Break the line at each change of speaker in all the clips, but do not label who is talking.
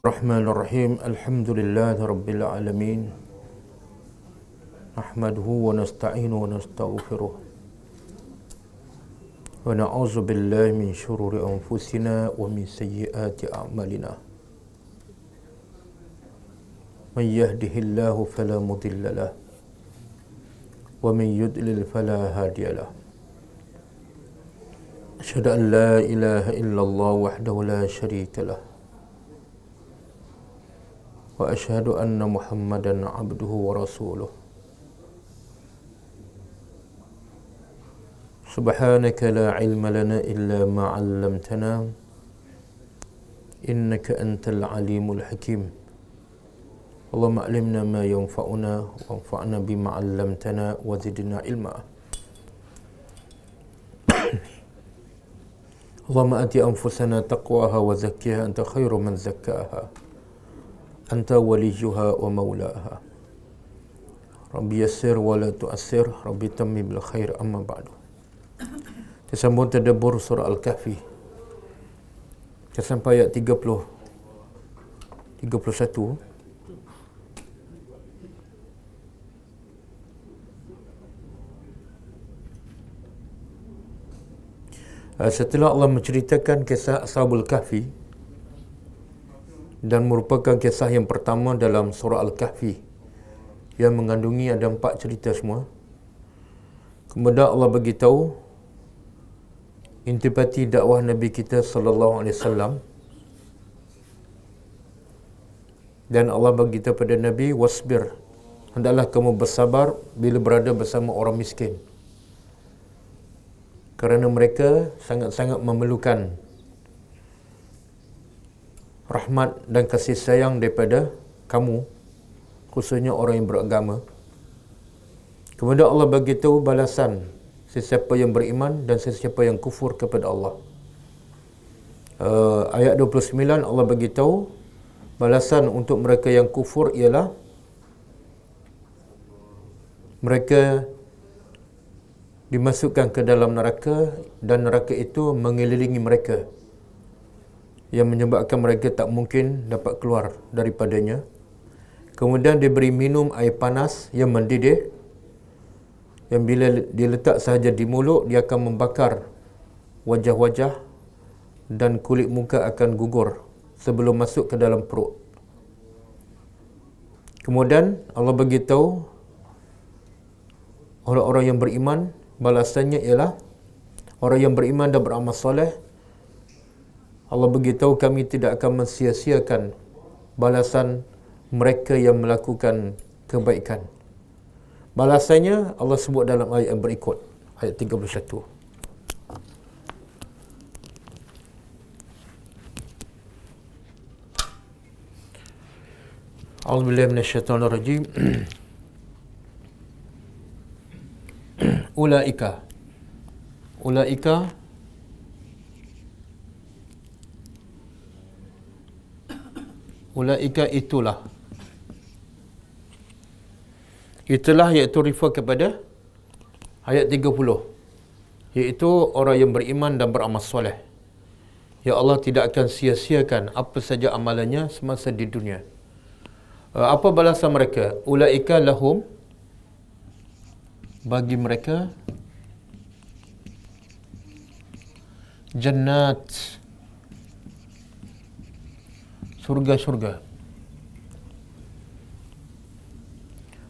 الرحمن الرحيم. الحمد لله رب العالمين. نحمده ونستعينه ونستغفره. ونعوذ بالله من شرور أنفسنا ومن سيئات أعمالنا. من يهده الله فلا مضل له. ومن يضلل فلا هادي له. أشهد أن لا إله إلا الله وحده لا شريك له. وأشهد أن محمدا عبده ورسوله. سبحانك لا علم لنا إلا ما علمتنا إنك أنت العليم الحكيم. اللهم علمنا ما ينفعنا وانفعنا بما علمتنا وزدنا علما. اللهم أتي أنفسنا تقواها وزكيها أنت خير من زكاها. anta waliyuha wa maulaha. Rabbi yassir wa la tu'assir rabbi tammim bil khair amma ba'du. Tersambung tadabbur surah al-kahfi. Sampai ayat 30 31 ah, setelah Allah menceritakan kisah Ashabul Kahfi dan merupakan kisah yang pertama dalam surah Al-Kahfi. Yang mengandungi ada empat cerita semua. Kemudian Allah beritahu intipati dakwah Nabi kita sallallahu alaihi wasallam. Dan Allah beritahu pada Nabi wasbir. Hendaklah kamu bersabar bila berada bersama orang miskin. Kerana mereka sangat-sangat memerlukan rahmat dan kasih sayang daripada kamu khususnya orang yang beragama. Kemudian Allah bagi tahu balasan sesiapa yang beriman dan sesiapa yang kufur kepada Allah. Uh, ayat 29 Allah bagi tahu balasan untuk mereka yang kufur ialah mereka dimasukkan ke dalam neraka dan neraka itu mengelilingi mereka yang menyebabkan mereka tak mungkin dapat keluar daripadanya. Kemudian diberi minum air panas yang mendidih yang bila diletak sahaja di mulut dia akan membakar wajah-wajah dan kulit muka akan gugur sebelum masuk ke dalam perut. Kemudian Allah beritahu orang-orang yang beriman balasannya ialah orang yang beriman dan beramal soleh Allah beritahu kami tidak akan mensia-siakan balasan mereka yang melakukan kebaikan. Balasannya Allah sebut dalam ayat yang berikut, ayat 31. أعوذ بالله من الشيطان الرجيم ulaika ulaika ulaika itulah. Itulah iaitu refer kepada ayat 30 iaitu orang yang beriman dan beramal soleh. Ya Allah tidak akan sia-siakan apa saja amalannya semasa di dunia. Apa balasan mereka? Ulaika lahum bagi mereka jannat surga-surga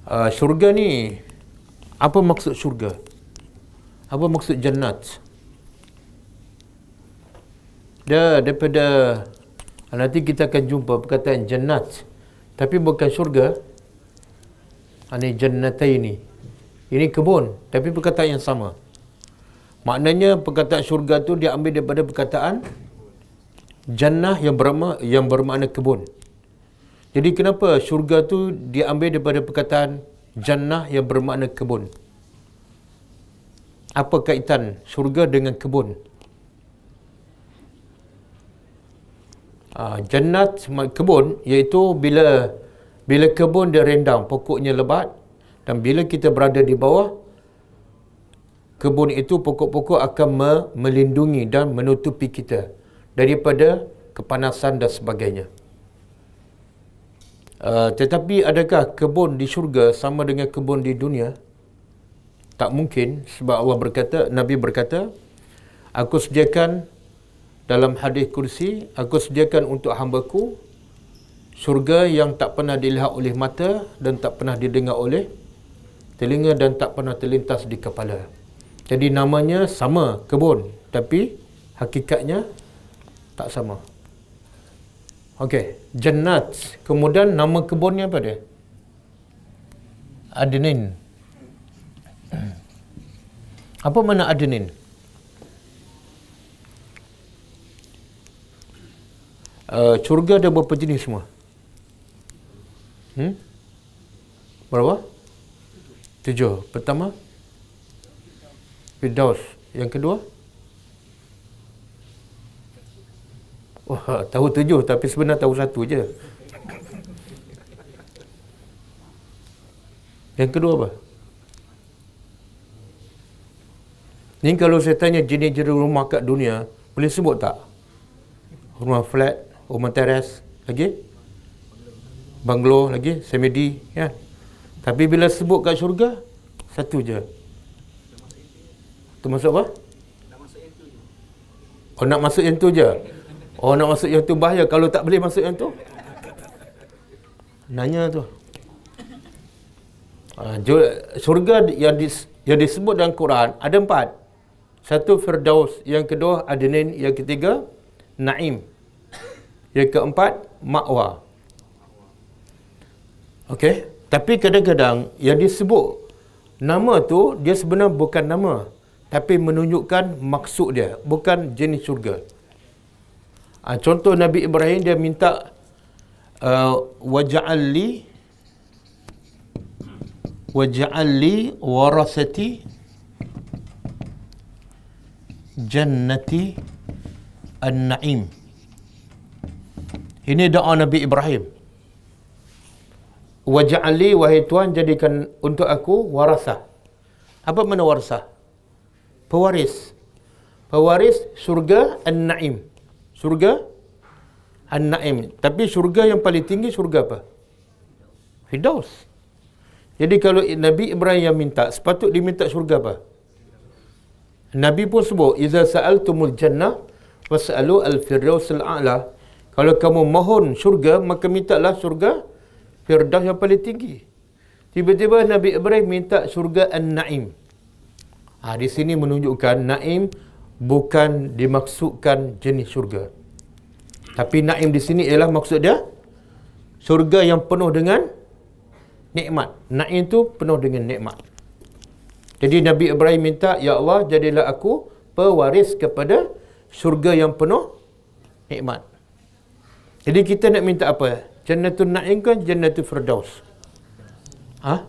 uh, surga ni apa maksud surga apa maksud jannat? Dia daripada nanti kita akan jumpa perkataan jannat. Tapi bukan surga ini jannatai ini ini kebun, tapi perkataan yang sama. Maknanya perkataan syurga tu dia ambil daripada perkataan jannah yang bermakna yang bermakna kebun. Jadi kenapa syurga tu dia ambil daripada perkataan jannah yang bermakna kebun? Apa kaitan syurga dengan kebun? Uh, jannat kebun iaitu bila bila kebun dia rendam pokoknya lebat dan bila kita berada di bawah kebun itu pokok-pokok akan melindungi dan menutupi kita daripada kepanasan dan sebagainya. Uh, tetapi adakah kebun di syurga sama dengan kebun di dunia? Tak mungkin sebab Allah berkata, Nabi berkata, aku sediakan dalam hadis kursi, aku sediakan untuk hambaku syurga yang tak pernah dilihat oleh mata dan tak pernah didengar oleh telinga dan tak pernah terlintas di kepala. Jadi namanya sama kebun tapi hakikatnya tak sama. Okey, Jannat. Kemudian nama kebunnya apa dia? Adenin. Apa mana adenin? Uh, curga ada berapa jenis semua? Hmm? Berapa? Tujuh. Pertama? Firdaus. Yang kedua? Wah, tahu tujuh tapi sebenarnya tahu satu je. Yang kedua apa? Ni kalau saya tanya jenis-jenis rumah kat dunia, boleh sebut tak? Rumah flat, rumah teres, lagi? Banglo lagi, semedi, ya. Tapi bila sebut kat syurga, satu je. Tu masuk apa? Oh nak masuk yang tu je. Oh nak masuk yang tu bahaya kalau tak boleh masuk yang tu. Nanya tu. Ha, syurga yang dis, yang disebut dalam Quran ada empat. Satu Firdaus, yang kedua Adnin, yang ketiga Naim. Yang keempat Ma'wa. Okey, tapi kadang-kadang yang disebut nama tu dia sebenarnya bukan nama tapi menunjukkan maksud dia, bukan jenis syurga. Ha, contoh Nabi Ibrahim dia minta uh, waja'alli waja'alli warasati jannati an-na'im. Ini doa Nabi Ibrahim. Waja'alli wahai Tuhan jadikan untuk aku warasah. Apa mana warasah? Pewaris. Pewaris surga an-na'im surga An-Naim. Tapi surga yang paling tinggi surga apa? Firdaus. Jadi kalau Nabi Ibrahim yang minta, sepatut diminta surga apa? Nabi pun sebut, "Iza sa'altumul jannah was'alu al-firdaus al-a'la." Kalau kamu mohon surga, maka mintalah surga Firdaus yang paling tinggi. Tiba-tiba Nabi Ibrahim minta surga An-Naim. Ha, di sini menunjukkan Naim bukan dimaksudkan jenis syurga. Tapi naim di sini ialah maksud dia syurga yang penuh dengan nikmat. Naim itu penuh dengan nikmat. Jadi Nabi Ibrahim minta, Ya Allah, jadilah aku pewaris kepada syurga yang penuh nikmat. Jadi kita nak minta apa? Jannatul Naim kan Jannatul Firdaus? Ha?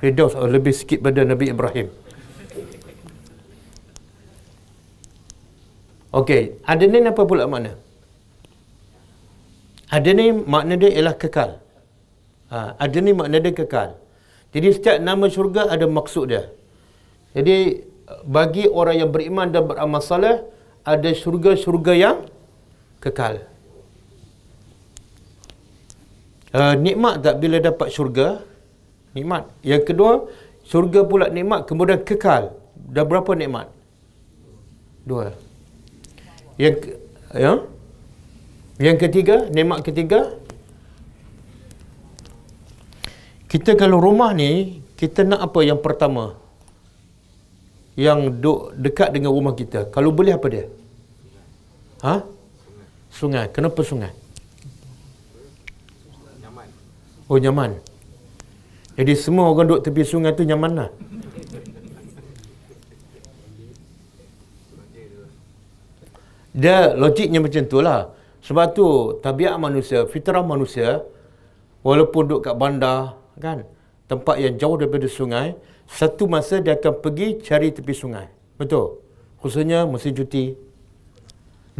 Firdaus oh, lebih sikit pada Nabi Ibrahim. Okey, ada ni apa pula makna? Ada ni makna dia ialah kekal. Ha, ada ni makna dia kekal. Jadi setiap nama syurga ada maksud dia. Jadi bagi orang yang beriman dan beramal saleh ada syurga-syurga yang kekal. Uh, nikmat tak bila dapat syurga? Nikmat. Yang kedua, syurga pula nikmat kemudian kekal. Dah berapa nikmat? Dua. Yang ya. Yang ketiga, nikmat ketiga kita kalau rumah ni kita nak apa yang pertama? Yang duk dekat dengan rumah kita. Kalau boleh apa dia? Ha? Sungai. Kenapa sungai? Oh nyaman. Jadi semua orang duduk tepi sungai tu nyaman lah. Dia logiknya macam tu lah. Sebab tu tabiat manusia, fitrah manusia, walaupun duduk kat bandar, kan, tempat yang jauh daripada sungai, satu masa dia akan pergi cari tepi sungai. Betul? Khususnya musim cuti.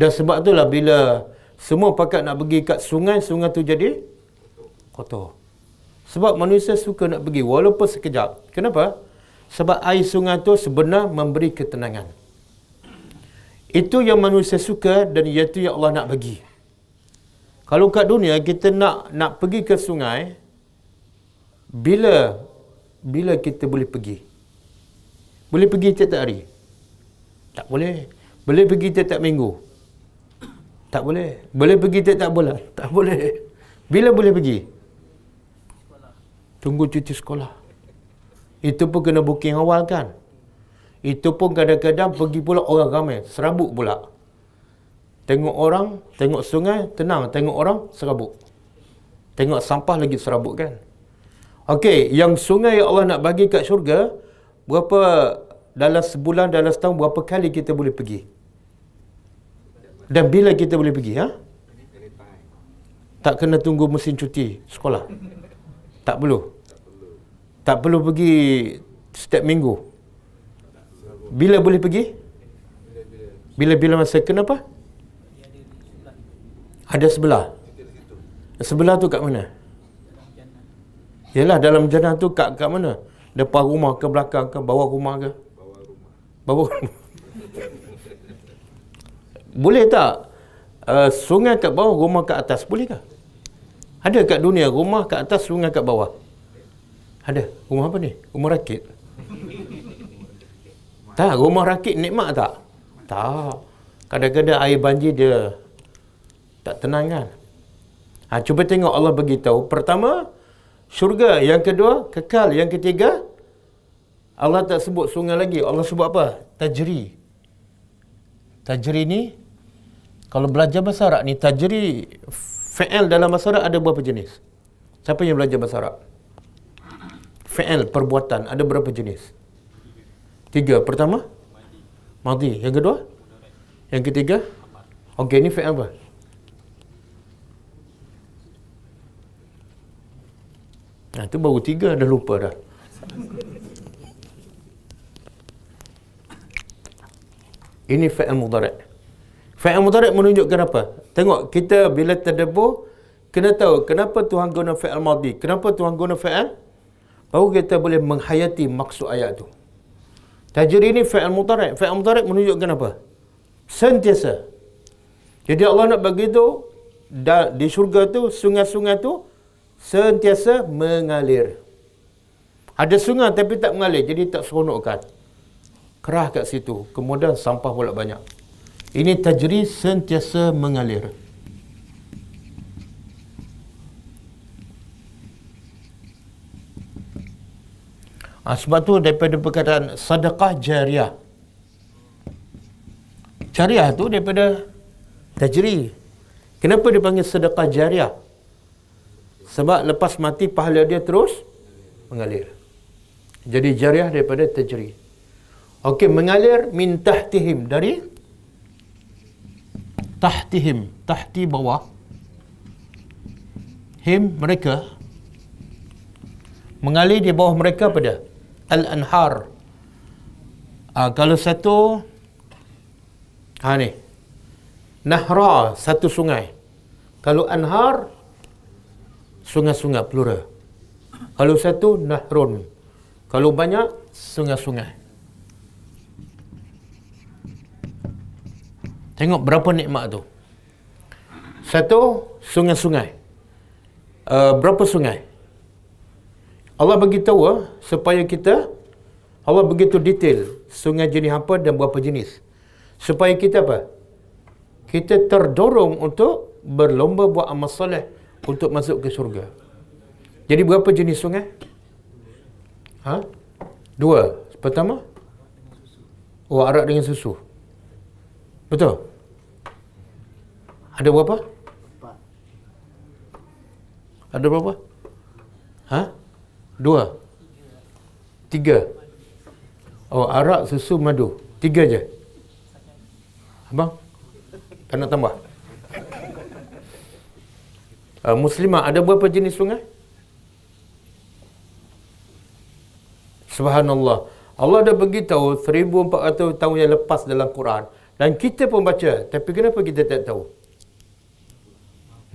Dan sebab itulah bila semua pakat nak pergi kat sungai, sungai tu jadi kotor. Sebab manusia suka nak pergi walaupun sekejap. Kenapa? Sebab air sungai tu sebenar memberi ketenangan. Itu yang manusia suka dan itu yang Allah nak bagi. Kalau kat dunia kita nak nak pergi ke sungai, bila bila kita boleh pergi? Boleh pergi tiap-tiap hari? Tak boleh. Boleh pergi tiap-tiap minggu? Tak boleh. Boleh pergi tiap-tiap bulan? Tak boleh. Bila boleh pergi? Tunggu cuti sekolah. Itu pun kena booking awal kan? Itu pun kadang-kadang pergi pula orang ramai. Serabut pula. Tengok orang, tengok sungai, tenang. Tengok orang, serabut. Tengok sampah lagi serabut kan? Okey, yang sungai yang Allah nak bagi kat syurga, berapa dalam sebulan, dalam setahun, berapa kali kita boleh pergi? Dan bila kita boleh pergi, ha? Tak kena tunggu mesin cuti sekolah. Tak perlu. Tak perlu pergi setiap minggu. Bila boleh pergi? Bila-bila masa kenapa? Ada sebelah. Sebelah tu kat mana? Yalah dalam jannah tu kat kat mana? Depan rumah ke belakang ke bawah rumah ke? Bawah rumah. Boleh tak? Uh, sungai kat bawah, rumah kat atas. Boleh ke? Ada kat dunia rumah kat atas, sungai kat bawah. Ada. Rumah apa ni? Rumah rakit. Tak, rumah rakit nikmat tak? Tak. Kadang-kadang air banjir dia tak tenang kan? Ha, cuba tengok Allah beritahu. Pertama, syurga. Yang kedua, kekal. Yang ketiga, Allah tak sebut sungai lagi. Allah sebut apa? Tajri. Tajri ni, kalau belajar bahasa Arab ni, tajri fi'al dalam bahasa Arab ada berapa jenis? Siapa yang belajar bahasa Arab? Fi'al, perbuatan, ada berapa jenis? Tiga. Pertama? Madi. Yang kedua? Yang ketiga? Okey, ni fi'al apa? Nah, tu baru tiga dah lupa dah. Ini fa'il mudhari'. Fa'il mudhari' menunjukkan apa? Tengok, kita bila terdebur, kena tahu kenapa Tuhan guna fa'il madhi. Kenapa Tuhan guna fa'il? Baru kita boleh menghayati maksud ayat tu. Tajri ini fa'il mudhari'. Fa'il mudhari' menunjukkan apa? Sentiasa. Jadi Allah nak bagi tu, di syurga tu, sungai-sungai tu, sentiasa mengalir. Ada sungai tapi tak mengalir, jadi tak seronokkan. Kerah kat situ, kemudian sampah pula banyak. Ini tajri sentiasa mengalir. Ha, sebab tu daripada perkataan sedekah jariah. Jariah tu daripada tajri. Kenapa dipanggil sedekah jariah? Sebab lepas mati pahala dia terus mengalir. Jadi jariah daripada tajri. Okey, mengalir min tahtihim dari tahtihim, tahti bawah. Him mereka mengalir di bawah mereka pada al-anhar. Ah, kalau satu ha ni. Nahra satu sungai. Kalau anhar sungai-sungai plural. Kalau satu, nahrun. Kalau banyak, sungai-sungai. Tengok berapa nikmat tu. Satu, sungai-sungai. Uh, berapa sungai? Allah beritahu uh, supaya kita Allah begitu detail sungai jenis apa dan berapa jenis. Supaya kita apa? Kita terdorong untuk berlomba buat amal soleh untuk masuk ke syurga. Jadi berapa jenis sungai? Ha? Dua. Pertama? Oh, arak dengan susu. Betul? Ada berapa? Ada berapa? Ha? Dua. Tiga. Oh, arak, susu, madu. Tiga je. Abang? Tak nak tambah? uh, muslimah ada berapa jenis sungai? Subhanallah. Allah dah beritahu 1400 tahun yang lepas dalam Quran dan kita pun baca tapi kenapa kita tak tahu?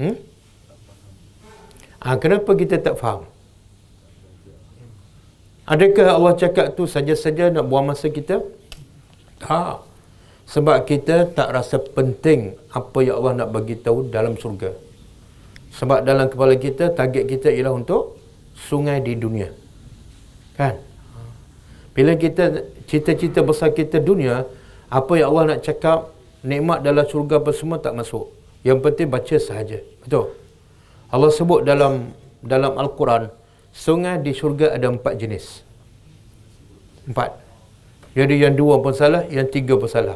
Hmm? Ha, kenapa kita tak faham? Adakah Allah cakap tu saja-saja nak buang masa kita? Tak. Sebab kita tak rasa penting apa yang Allah nak bagi tahu dalam surga. Sebab dalam kepala kita, target kita ialah untuk sungai di dunia. Kan? Bila kita, cita-cita besar kita dunia, apa yang Allah nak cakap, nikmat dalam syurga apa semua tak masuk. Yang penting baca sahaja. Betul? Allah sebut dalam dalam Al-Quran, sungai di syurga ada empat jenis. Empat. Jadi yang dua pun salah, yang tiga pun salah.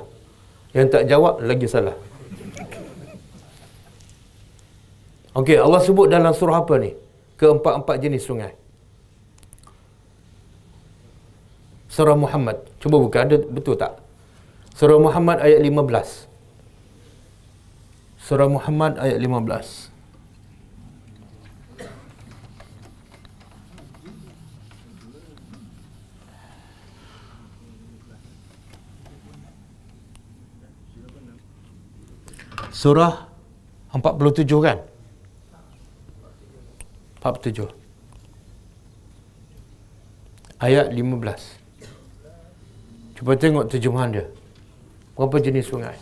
Yang tak jawab, lagi salah. Okey, Allah sebut dalam surah apa ni? Keempat-empat jenis sungai. Surah Muhammad. Cuba buka, ada betul tak? Surah Muhammad ayat 15. Surah Muhammad ayat 15. Surah 47 kan? 47. Ayat 15. Cuba tengok terjemahan dia. Berapa jenis sungai?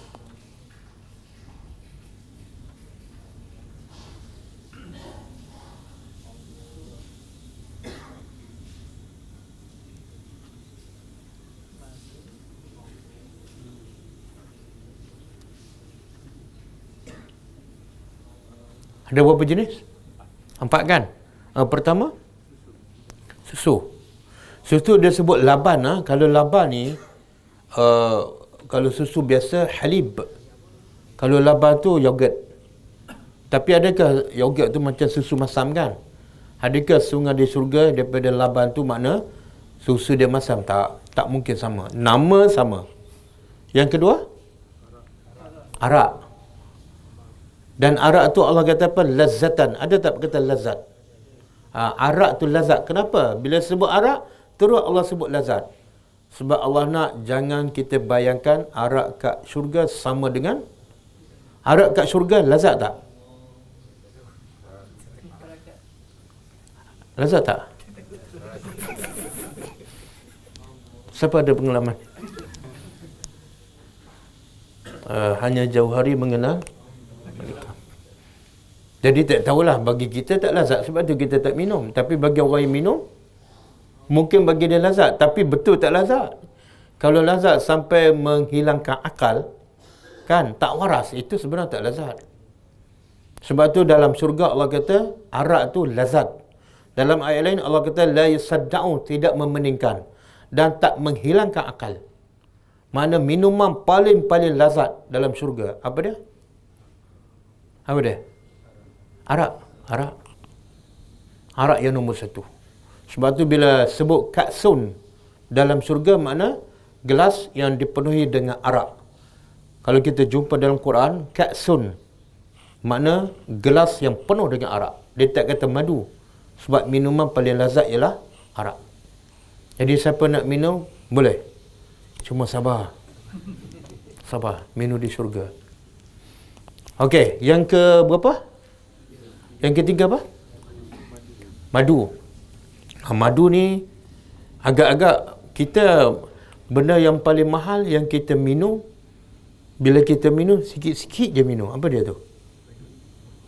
Ada berapa jenis? Empat kan? Uh, pertama, susu. Susu dia sebut laban. Ha? Kalau laban ni, uh, kalau susu biasa, halib. Kalau laban tu, yogurt. Tapi adakah yogurt tu macam susu masam kan? Adakah sungai di surga daripada laban tu makna susu dia masam? Tak. Tak mungkin sama. Nama sama. Yang kedua? Arak. Dan arak tu Allah kata apa? Lazatan. Ada tak kata lazat? Ha, arak tu lazat. Kenapa? Bila sebut arak, terus Allah sebut lazat. Sebab Allah nak jangan kita bayangkan arak kat syurga sama dengan arak kat syurga lazat tak? Lazat tak? Siapa ada pengalaman? Uh, hanya jauh hari mengenal jadi tak tahulah bagi kita tak lazat sebab tu kita tak minum. Tapi bagi orang yang minum mungkin bagi dia lazat tapi betul tak lazat. Kalau lazat sampai menghilangkan akal kan tak waras itu sebenarnya tak lazat. Sebab tu dalam syurga Allah kata arak tu lazat. Dalam ayat lain Allah kata la yusadda'u tidak memeningkan dan tak menghilangkan akal. Mana minuman paling-paling lazat dalam syurga apa dia? Apa dia? Arak. Arak. Arak yang nombor satu. Sebab tu bila sebut katsun dalam syurga makna gelas yang dipenuhi dengan arak. Kalau kita jumpa dalam Quran, katsun makna gelas yang penuh dengan arak. Dia tak kata madu. Sebab minuman paling lazat ialah arak. Jadi siapa nak minum, boleh. Cuma sabar. Sabar. Minum di syurga. Okey, yang ke berapa? Yang ketiga apa? Madu. Ha, madu ni agak-agak kita benda yang paling mahal yang kita minum bila kita minum sikit-sikit je minum. Apa dia tu?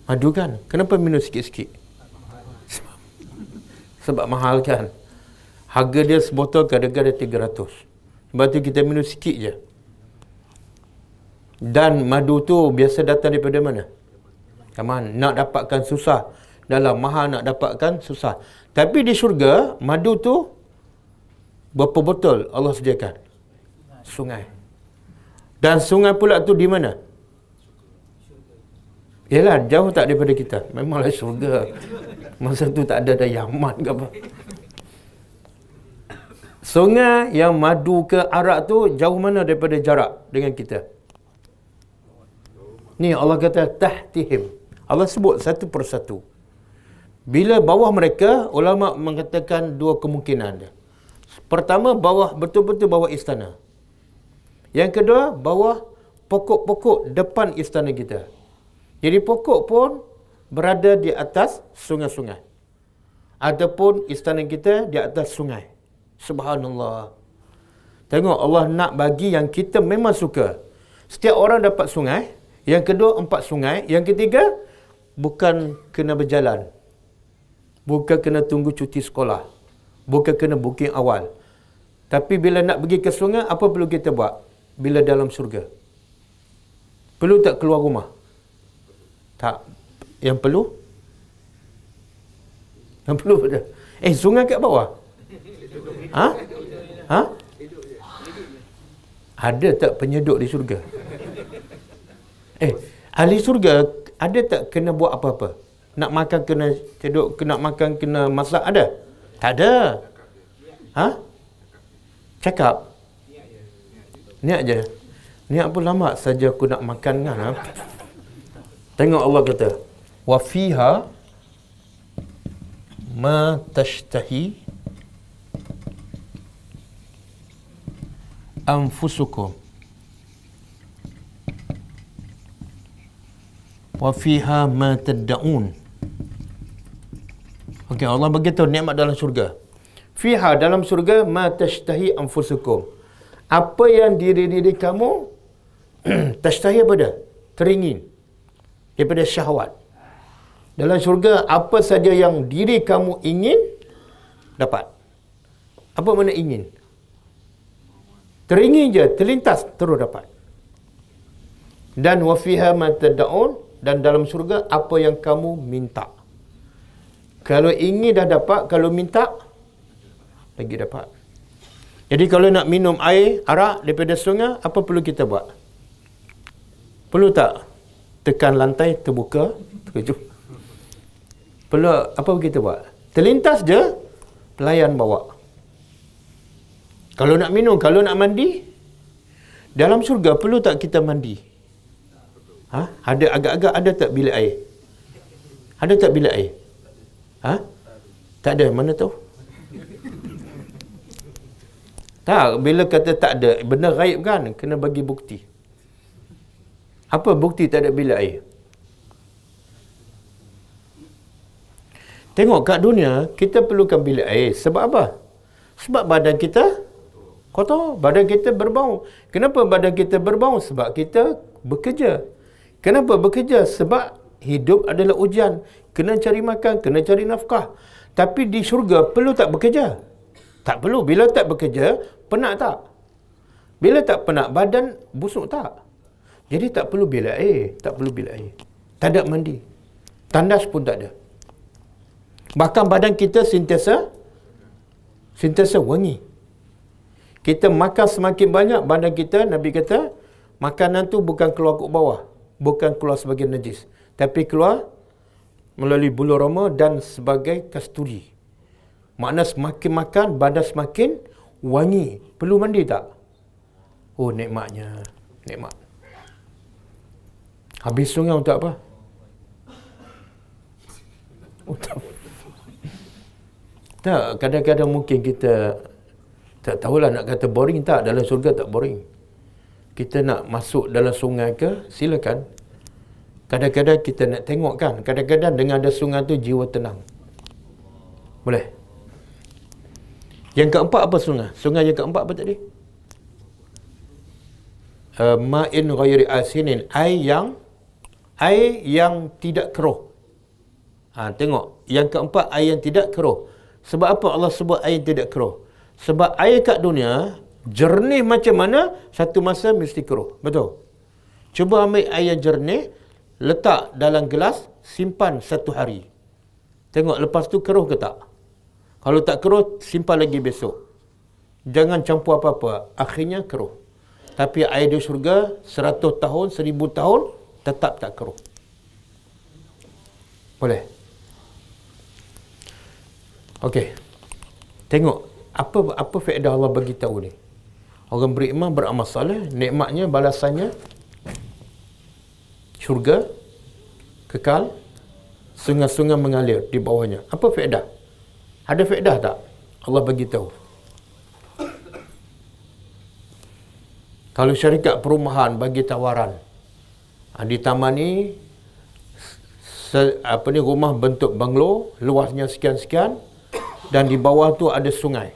Madu kan? Kenapa minum sikit-sikit? Sebab mahal kan? Harga dia sebotol kadang-kadang 300. Sebab tu kita minum sikit je. Dan madu tu biasa datang daripada mana? Kaman nak dapatkan susah. Dalam mahal nak dapatkan susah. Tapi di syurga, madu tu berapa botol Allah sediakan? Sungai. Dan sungai pula tu di mana? Yalah, jauh tak daripada kita. Memanglah syurga. Masa tu tak ada ada Yaman ke apa. Sungai yang madu ke arak tu jauh mana daripada jarak dengan kita? Ni Allah kata tahtihim. Allah sebut satu persatu. Bila bawah mereka, ulama mengatakan dua kemungkinan Pertama, bawah betul-betul bawah istana. Yang kedua, bawah pokok-pokok depan istana kita. Jadi pokok pun berada di atas sungai-sungai. Adapun istana kita di atas sungai. Subhanallah. Tengok Allah nak bagi yang kita memang suka. Setiap orang dapat sungai. Yang kedua, empat sungai. Yang ketiga, bukan kena berjalan. Bukan kena tunggu cuti sekolah. Bukan kena booking awal. Tapi bila nak pergi ke sungai, apa perlu kita buat? Bila dalam surga. Perlu tak keluar rumah? Tak. Yang perlu? Yang perlu pada. Eh, sungai kat bawah? Ha? Ha? Ada tak penyeduk di surga? Eh, ahli surga ada tak kena buat apa-apa? Nak makan kena ceduk, nak makan kena masak ada? Tak ada. Ha? Cakap. Niat je. Niat pun lama saja aku nak makan kan. Ha? Tengok Allah kata, "Wa fiha ma tashtahi anfusukum." Wa fiha ma tad'un Okey Allah beritahu nikmat dalam syurga. Fiha dalam syurga ma tashtahi anfusukum. Apa yang diri-diri kamu tashtahi apa dah? Teringin. Daripada syahwat. Dalam syurga apa saja yang diri kamu ingin dapat. Apa mana ingin? Teringin je, terlintas terus dapat. Dan wa fiha ma tad'un dan dalam syurga apa yang kamu minta. Kalau ingin dah dapat, kalau minta lagi dapat. Jadi kalau nak minum air arak daripada sungai, apa perlu kita buat? Perlu tak tekan lantai terbuka, terkejut? Perlu apa kita buat? Terlintas je pelayan bawa. Kalau nak minum, kalau nak mandi, dalam syurga perlu tak kita mandi? Ha? Ada agak-agak ada tak bilik air? Ada tak bilik air? Ha? Tak ada, mana tahu? Tak, bila kata tak ada, benda gaib kan, kena bagi bukti. Apa bukti tak ada bilik air? Tengok kat dunia, kita perlukan bilik air. Sebab apa? Sebab badan kita kotor, badan kita berbau. Kenapa badan kita berbau? Sebab kita bekerja. Kenapa bekerja? Sebab hidup adalah ujian. Kena cari makan, kena cari nafkah. Tapi di syurga perlu tak bekerja? Tak perlu. Bila tak bekerja, penat tak? Bila tak penat, badan busuk tak? Jadi tak perlu bila air. Tak perlu bila air. Tak ada mandi. Tandas pun tak ada. Bahkan badan kita sentiasa sentiasa wangi. Kita makan semakin banyak, badan kita, Nabi kata, makanan tu bukan keluar ke bawah bukan keluar sebagai najis tapi keluar melalui bulu roma dan sebagai kasturi. Makna semakin makan badan semakin wangi. Perlu mandi tak? Oh nikmatnya. Nikmat. Habis sungai untuk apa? Untuk tak kadang-kadang mungkin kita tak tahulah nak kata boring. Tak dalam surga tak boring kita nak masuk dalam sungai ke, silakan. Kadang-kadang kita nak tengok kan, kadang-kadang dengan ada sungai tu jiwa tenang. Boleh? Yang keempat apa sungai? Sungai yang keempat apa tadi? Uh, ma'in ghairi asinin. Air yang air yang tidak keruh. Ha, tengok. Yang keempat air yang tidak keruh. Sebab apa Allah sebut air yang tidak keruh? Sebab air kat dunia jernih macam mana? Satu masa mesti keruh. Betul? Cuba ambil air yang jernih letak dalam gelas simpan satu hari. Tengok lepas tu keruh ke tak? Kalau tak keruh simpan lagi besok. Jangan campur apa-apa. Akhirnya keruh. Tapi air di syurga seratus tahun seribu tahun tetap tak keruh. Boleh? Okey. Tengok apa apa faedah Allah bagi tahu ni. Orang beriman beramal soleh, nikmatnya balasannya syurga kekal sungai-sungai mengalir di bawahnya. Apa faedah? Ada faedah tak? Allah bagi tahu. Kalau syarikat perumahan bagi tawaran ha, di taman ni apa ni rumah bentuk banglo luasnya sekian-sekian dan di bawah tu ada sungai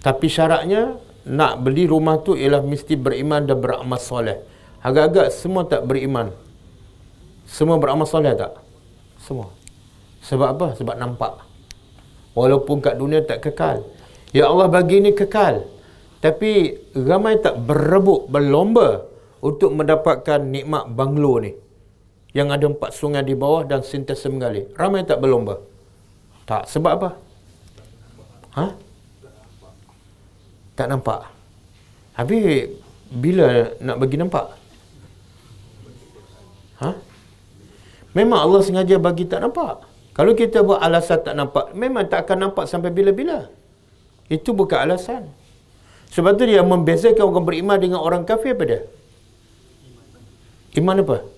tapi syaratnya nak beli rumah tu ialah mesti beriman dan beramal soleh. Agak-agak semua tak beriman. Semua beramal soleh tak? Semua. Sebab apa? Sebab nampak. Walaupun kat dunia tak kekal. Ya Allah bagi ni kekal. Tapi ramai tak berebut, berlomba untuk mendapatkan nikmat banglo ni. Yang ada empat sungai di bawah dan sentiasa mengalir. Ramai tak berlomba? Tak. Sebab apa? Ha? Tak nampak. Habis bila nak bagi nampak? Ha? Memang Allah sengaja bagi tak nampak. Kalau kita buat alasan tak nampak, memang tak akan nampak sampai bila-bila. Itu bukan alasan. Sebab tu dia membezakan orang beriman dengan orang kafir apa dia? Iman apa?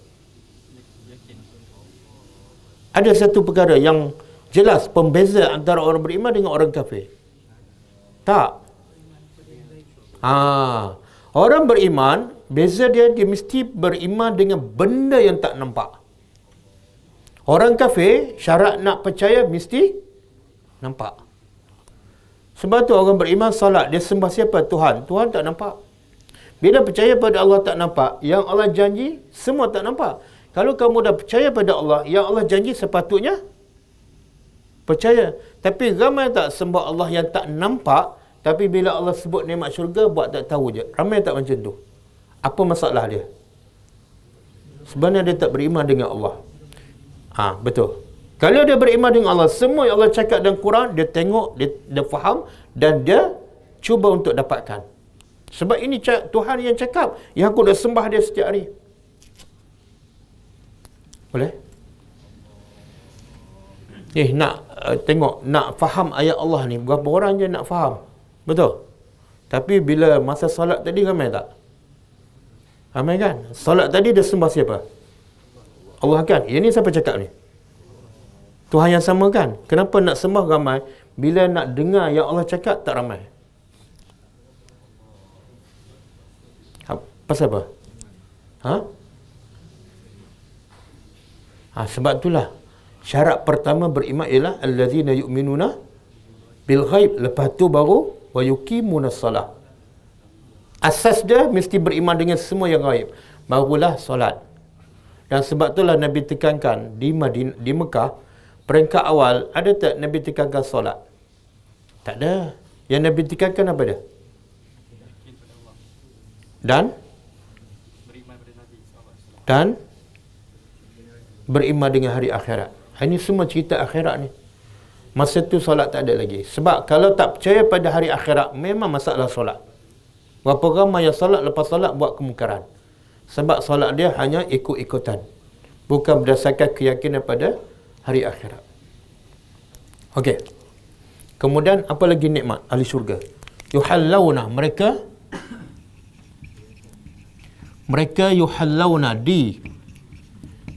Ada satu perkara yang jelas pembeza antara orang beriman dengan orang kafir. Tak. Ha. Orang beriman, beza dia dia mesti beriman dengan benda yang tak nampak. Orang kafir syarat nak percaya mesti nampak. Sebab tu orang beriman salat dia sembah siapa? Tuhan. Tuhan tak nampak. Bila percaya pada Allah tak nampak, yang Allah janji semua tak nampak. Kalau kamu dah percaya pada Allah, yang Allah janji sepatutnya percaya. Tapi ramai tak sembah Allah yang tak nampak, tapi bila Allah sebut nikmat syurga buat tak tahu je. Ramai tak macam tu. Apa masalah dia? Sebenarnya dia tak beriman dengan Allah. Ha, betul. Kalau dia beriman dengan Allah, semua yang Allah cakap dalam Quran, dia tengok, dia, dia faham dan dia cuba untuk dapatkan. Sebab ini Tuhan yang cakap, yang aku dah sembah dia setiap hari. Boleh? Eh, nak uh, tengok, nak faham ayat Allah ni, berapa orang je nak faham. Betul? Tapi bila masa solat tadi, ramai tak? Ramai kan? Solat tadi dia sembah siapa? Allah kan? Ini siapa cakap ni? Tuhan yang sama kan? Kenapa nak sembah ramai? Bila nak dengar yang Allah cakap, tak ramai. Ha, pasal apa? Ha? Ha, sebab itulah syarat pertama beriman ialah allazina yu'minuna bil ghaib lepas tu baru wa yuqimuna salah asas dia mesti beriman dengan semua yang gaib barulah solat dan sebab itulah Nabi tekankan di Madinah, di Mekah, peringkat awal ada tak Nabi tekankan solat? Tak ada. Yang Nabi tekankan apa dia? Dan dan beriman dengan hari akhirat. Ini semua cerita akhirat ni. Masa tu solat tak ada lagi. Sebab kalau tak percaya pada hari akhirat, memang masalah solat. Berapa ramai yang solat lepas solat buat kemungkaran. Sebab solat dia hanya ikut-ikutan. Bukan berdasarkan keyakinan pada hari akhirat. Okey. Kemudian apa lagi nikmat ahli syurga? Yuhallawna mereka mereka yuhallawna di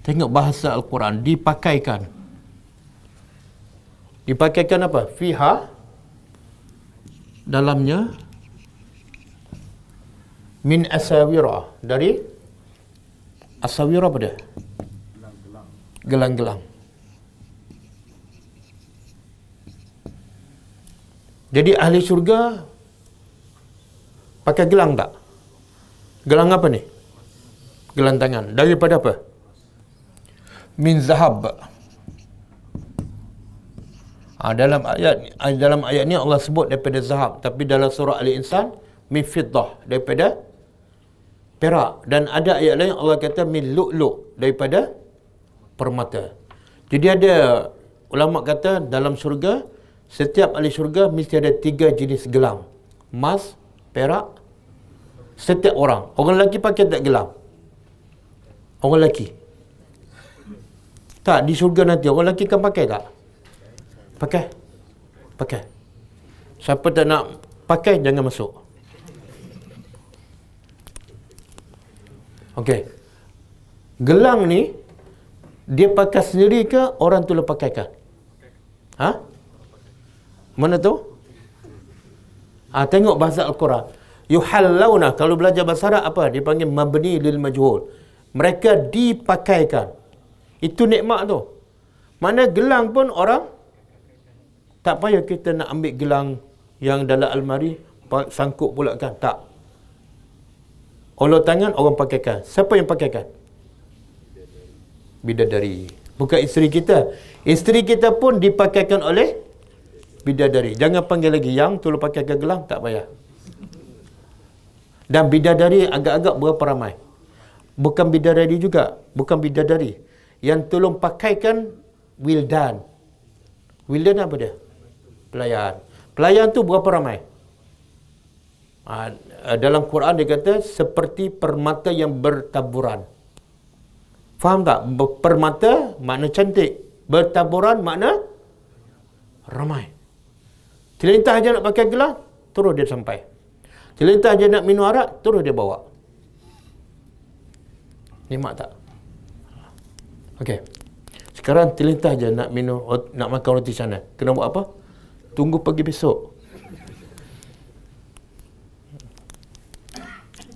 tengok bahasa al-Quran dipakaikan dipakaikan apa? Fiha dalamnya min asawira dari Asawir apa dia? Gelang-gelang. Jadi ahli syurga pakai gelang tak? Gelang apa ni? Gelang tangan. Daripada apa? Min zahab. Ha, dalam ayat dalam ayat ni Allah sebut daripada zahab, tapi dalam surah Ali Insan min fiddah daripada perak dan ada ayat lain Allah kata min lu'lu' daripada permata. Jadi ada ulama kata dalam syurga setiap ahli syurga mesti ada tiga jenis gelang. Emas, perak, setiap orang. Orang lelaki pakai tak gelang? Orang lelaki. Tak, di syurga nanti orang lelaki kan pakai tak? Pakai. Pakai. Siapa tak nak pakai, jangan masuk. Okey. Gelang ni dia pakai sendiri ke orang tu lepas pakaikan? Ha? Mana tu? Ha, tengok bahasa Al-Quran. Yuhallawna kalau belajar bahasa Arab apa? Dia panggil mabni lil majhul. Mereka dipakaikan. Itu nikmat tu. Mana gelang pun orang tak payah kita nak ambil gelang yang dalam almari sangkut pula kan? Tak. Olot tangan orang pakaikan. Siapa yang pakaikan? bidadari. Bukan isteri kita. Isteri kita pun dipakaikan oleh bidadari. Jangan panggil lagi yang tolong pakai gelang tak payah. Dan bidadari agak-agak berapa ramai? Bukan bidadari juga. Bukan bidadari. Yang tolong pakaikan wildan. Wildan apa dia? Pelayan. Pelayan tu berapa ramai? Ha, dalam Quran dia kata seperti permata yang bertaburan. Faham tak? Permata makna cantik. Bertaburan makna ramai. Celintah aja nak pakai gelang, terus dia sampai. Celintah aja nak minum arak, terus dia bawa. Nikmat tak? Okey. Sekarang terlintah je nak minum nak makan roti sana. Kena buat apa? Tunggu pagi besok.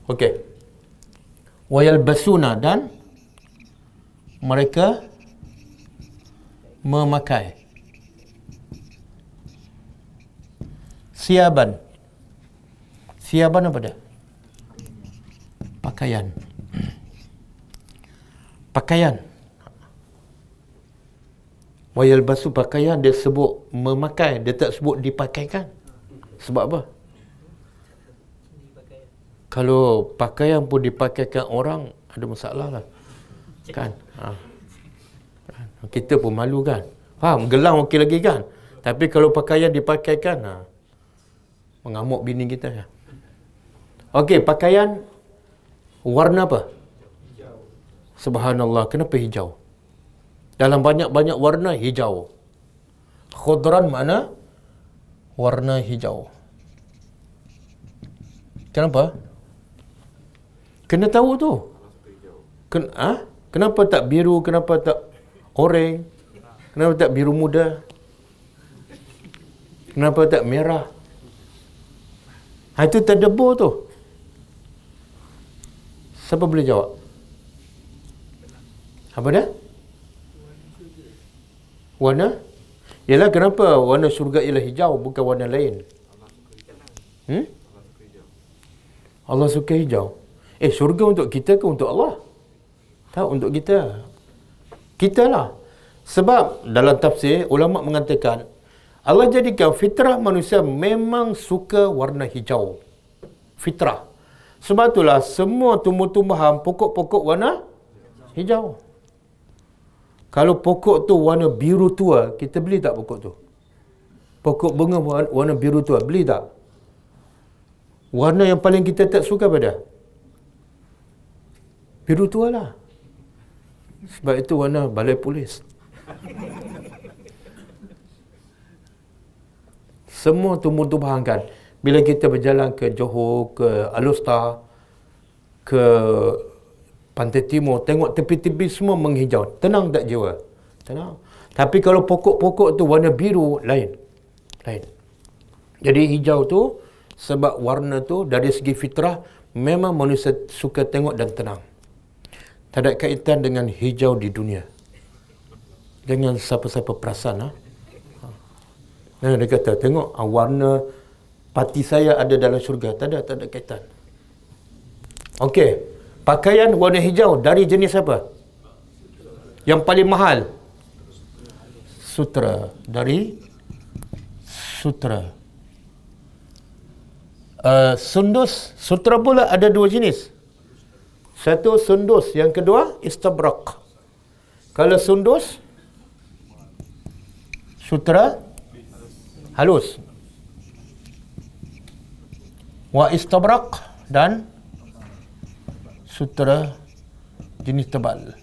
Okey. Wayal basuna dan mereka memakai siaban. Siaban apa dia? Pakaian. Pakaian. Wayal basu pakaian dia sebut memakai, dia tak sebut dipakaikan. Sebab apa? Kalau pakaian pun dipakaikan orang, ada masalah lah. Kan? Ha. kan? Kita pun malu kan? Faham? Gelang okey lagi kan? Tapi kalau pakaian dipakaikan, ha. mengamuk bini kita. Ya. Okey, pakaian warna apa? Subhanallah, kenapa hijau? Dalam banyak-banyak warna hijau. Khudran mana? Warna hijau. Kenapa? Kena tahu tu. Ken ha? Kenapa tak biru? Kenapa tak oranye? Kenapa tak biru muda? Kenapa tak merah? Ha, itu terdebur tu. Siapa boleh jawab? Apa dia? Warna? Ialah kenapa? Warna syurga ialah hijau bukan warna lain. Hmm? Allah suka hijau. Eh syurga untuk kita ke untuk Allah? Tak untuk kita. Kita lah. Sebab dalam tafsir ulama mengatakan Allah jadikan fitrah manusia memang suka warna hijau. Fitrah. Sebab itulah semua tumbuh-tumbuhan pokok-pokok warna hijau kalau pokok tu warna biru tua, kita beli tak pokok tu? Pokok bunga warna biru tua, beli tak? Warna yang paling kita tak suka pada? Biru tua lah. Sebab itu warna balai polis. Semua tumbuh-tumbuhan kan. Bila kita berjalan ke Johor, ke Alustar, ke pantai timur, tengok tepi-tepi semua menghijau. Tenang tak jiwa? Tenang. Tapi kalau pokok-pokok tu warna biru, lain. Lain. Jadi hijau tu, sebab warna tu dari segi fitrah, memang manusia suka tengok dan tenang. Tak ada kaitan dengan hijau di dunia. Dengan siapa-siapa perasan. Ha? Nah, dia kata, tengok ah, warna pati saya ada dalam syurga. Tak ada, tak ada kaitan. Okey. Pakaian warna hijau dari jenis apa? Yang paling mahal. Sutra. Dari sutra. Uh, sundus. Sutra pula ada dua jenis. Satu sundus. Yang kedua istabrak. Kalau sundus, sutra halus. Wa istabrak dan sutera jenis tebal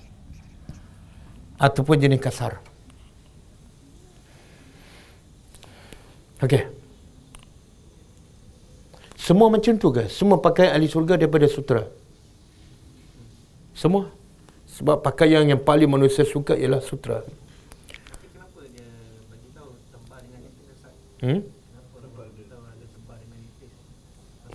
ataupun jenis kasar. Okey. Semua macam tu ke? Semua pakai ahli surga daripada sutera? Semua? Sebab pakaian yang paling manusia suka ialah sutera. Kenapa dia bagi tahu tebal dengan nipis? Hmm?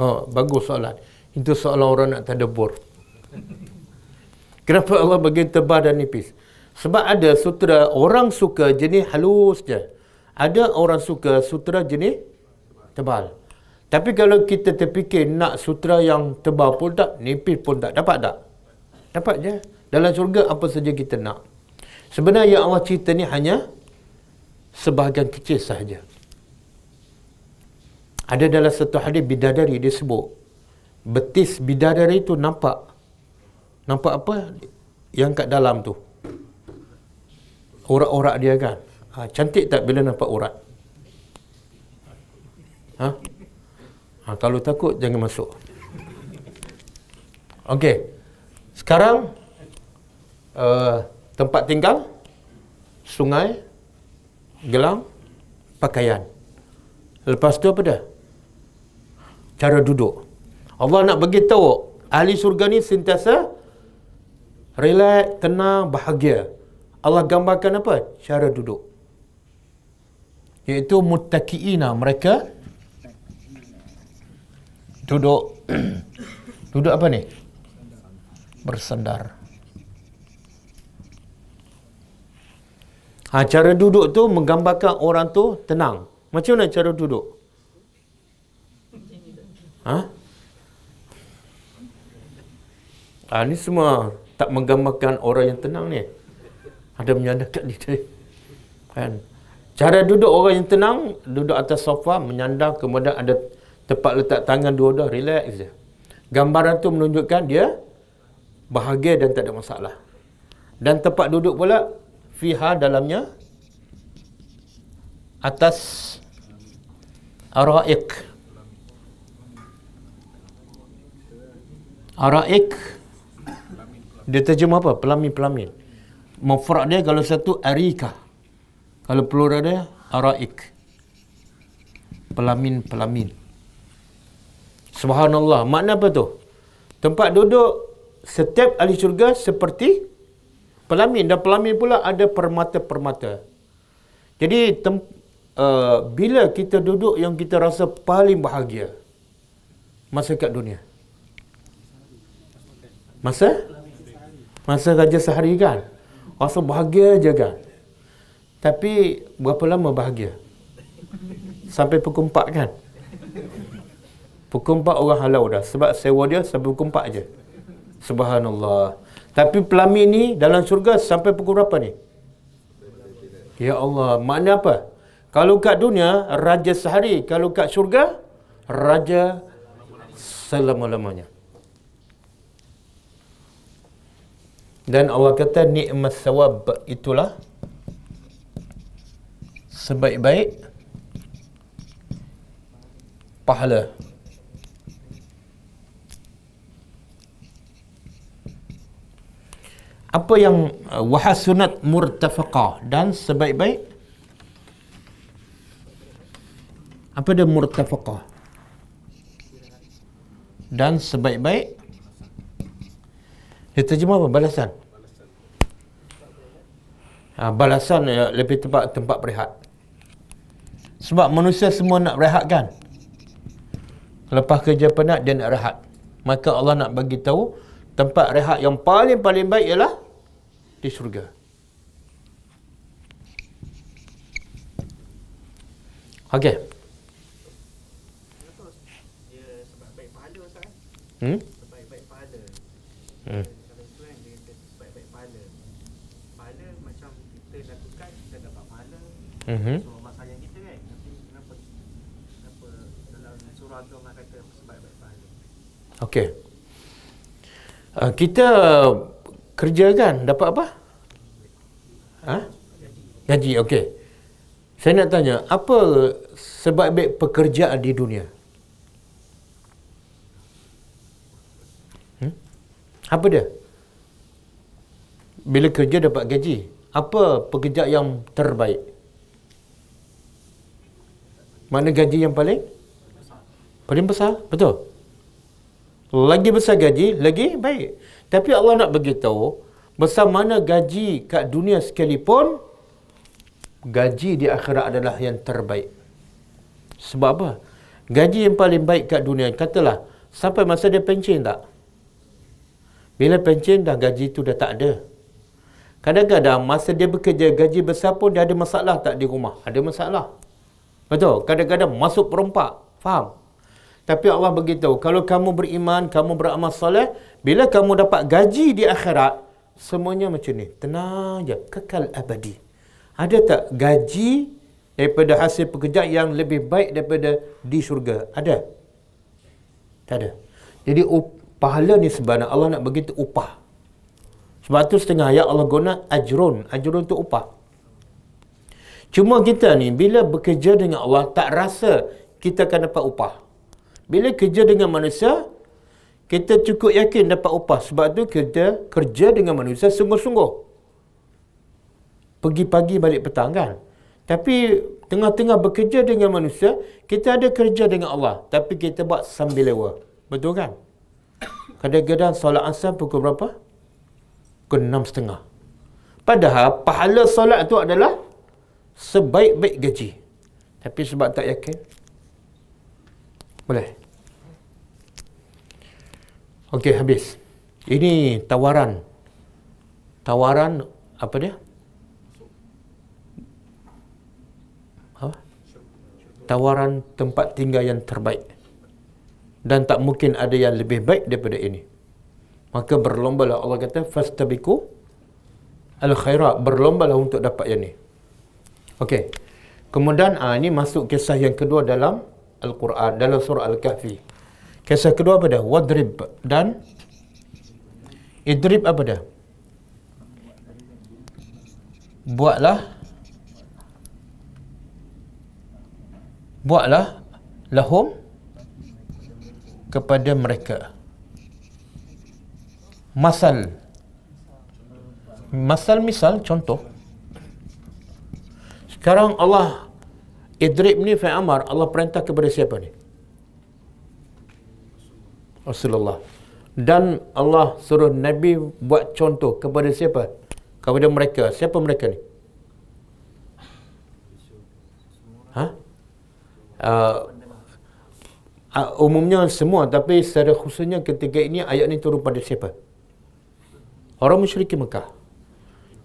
Oh, bagus soalan. Itu soalan orang nak tadabur. Kenapa Allah bagi tebal dan nipis? Sebab ada sutera orang suka jenis halus je. Ada orang suka sutera jenis tebal. Tapi kalau kita terfikir nak sutera yang tebal pun tak, nipis pun tak, dapat tak? Dapat je. Dalam syurga apa saja kita nak. Sebenarnya yang Allah cerita ni hanya sebahagian kecil sahaja. Ada dalam satu hadis bidadari dia sebut betis bidadari itu nampak nampak apa yang kat dalam tu urat-urat dia kan ha, cantik tak bila nampak urat ha? ha kalau takut jangan masuk Okey. Sekarang uh, tempat tinggal sungai gelang pakaian. Lepas tu apa dah? Cara duduk. Allah nak bagi tahu ahli surga ni sentiasa relax, tenang, bahagia. Allah gambarkan apa? Cara duduk. Iaitu muttaqiina mereka duduk duduk apa ni? bersandar. Ha, cara duduk tu menggambarkan orang tu tenang. Macam mana cara duduk? Ha? Ha, ni semua tak menggambarkan orang yang tenang ni. Ada menyandar kat ni tadi. Kan? Cara duduk orang yang tenang, duduk atas sofa, menyandar, kemudian ada tempat letak tangan dua-dua, relax je. Gambaran tu menunjukkan dia bahagia dan tak ada masalah. Dan tempat duduk pula fiha dalamnya atas araik. Araik dia terjemah apa? Pelamin-pelamin. Mufrad dia kalau satu arika. Kalau plural dia araik. Pelamin-pelamin. Subhanallah. Makna apa tu? Tempat duduk setiap ahli syurga seperti pelamin dan pelamin pula ada permata-permata. Jadi tem, uh, bila kita duduk yang kita rasa paling bahagia masa kat dunia. Masa masa raja sehari kan. Rasa bahagia je kan. Tapi berapa lama bahagia? Sampai pukul 4 kan? Pukul 4 orang halau dah. Sebab sewa dia sampai pukul 4 je. Subhanallah. Tapi pelamin ni dalam surga sampai pukul berapa ni? Ya Allah, makna apa? Kalau kat dunia, raja sehari. Kalau kat surga, raja selama-lamanya. Dan Allah kata, ni'mat sawab itulah sebaik-baik pahala. apa yang uh, wahasunat murtafaqah dan sebaik-baik? Apa dia murtafaqah dan sebaik-baik? Dia terjemah apa? Balasan ha, balasan ya, lebih tepat tempat berehat sebab manusia semua nak berehat kan lepas kerja penat dia nak rehat maka Allah nak bagi tahu tempat rehat yang paling-paling baik ialah di surga. Okey. Hmm? Baik-baik pahala. Hmm. Kalau itu kan dia baik-baik pahala. Pahala macam kita lakukan kita dapat pahala. Mhm. So masalah kita kan tapi kenapa kenapa dalam surah tu Allah kata sebaik-baik pahala. Okey. Uh, kita kerja kan dapat apa? Ha? Gaji, okey. Saya nak tanya, apa sebab-sebab pekerjaan di dunia? Hmm? Apa dia? Bila kerja dapat gaji, apa pekerja yang terbaik? Mana gaji yang paling? Paling besar, betul? Lagi besar gaji, lagi baik. Tapi Allah nak beritahu, besar mana gaji kat dunia sekalipun, gaji di akhirat adalah yang terbaik. Sebab apa? Gaji yang paling baik kat dunia, katalah, sampai masa dia pencen tak? Bila pencen dah gaji tu dah tak ada. Kadang-kadang masa dia bekerja gaji besar pun dia ada masalah tak di rumah? Ada masalah. Betul? Kadang-kadang masuk perompak. Faham? Tapi Allah beritahu, kalau kamu beriman, kamu beramal soleh, bila kamu dapat gaji di akhirat, semuanya macam ni. Tenang je. Kekal abadi. Ada tak gaji daripada hasil pekerja yang lebih baik daripada di syurga? Ada? Tak ada. Jadi pahala ni sebenarnya Allah nak begitu upah. Sebab tu setengah ayat Allah guna ajrun. Ajrun tu upah. Cuma kita ni bila bekerja dengan Allah tak rasa kita akan dapat upah. Bila kerja dengan manusia, kita cukup yakin dapat upah. Sebab tu kita kerja dengan manusia sungguh-sungguh. Pergi pagi balik petang kan. Tapi tengah-tengah bekerja dengan manusia, kita ada kerja dengan Allah. Tapi kita buat sambil lewa. Betul kan? Kadang-kadang solat asal pukul berapa? Pukul enam setengah. Padahal pahala solat itu adalah sebaik-baik gaji. Tapi sebab tak yakin. Boleh. Okey, habis. Ini tawaran. Tawaran apa dia? Apa? Tawaran tempat tinggal yang terbaik. Dan tak mungkin ada yang lebih baik daripada ini. Maka berlomba lah Allah kata fastabiqu al khairat berlomba lah untuk dapat yang ni. Okey. Kemudian ah ini masuk kisah yang kedua dalam Al-Quran dalam surah Al-Kahfi. Kisah kedua apa dah? Wadrib dan idrib apa dah? Buatlah Buatlah lahum kepada mereka. Masal Masal misal contoh Sekarang Allah Idrib ni Fai Amar Allah perintah kepada siapa ni? Rasulullah. Dan Allah suruh Nabi buat contoh kepada siapa? Kepada mereka. Siapa mereka ni? Ha? Uh, uh, umumnya semua tapi secara khususnya ketika ini ayat ini turun pada siapa? Orang musyrik Mekah.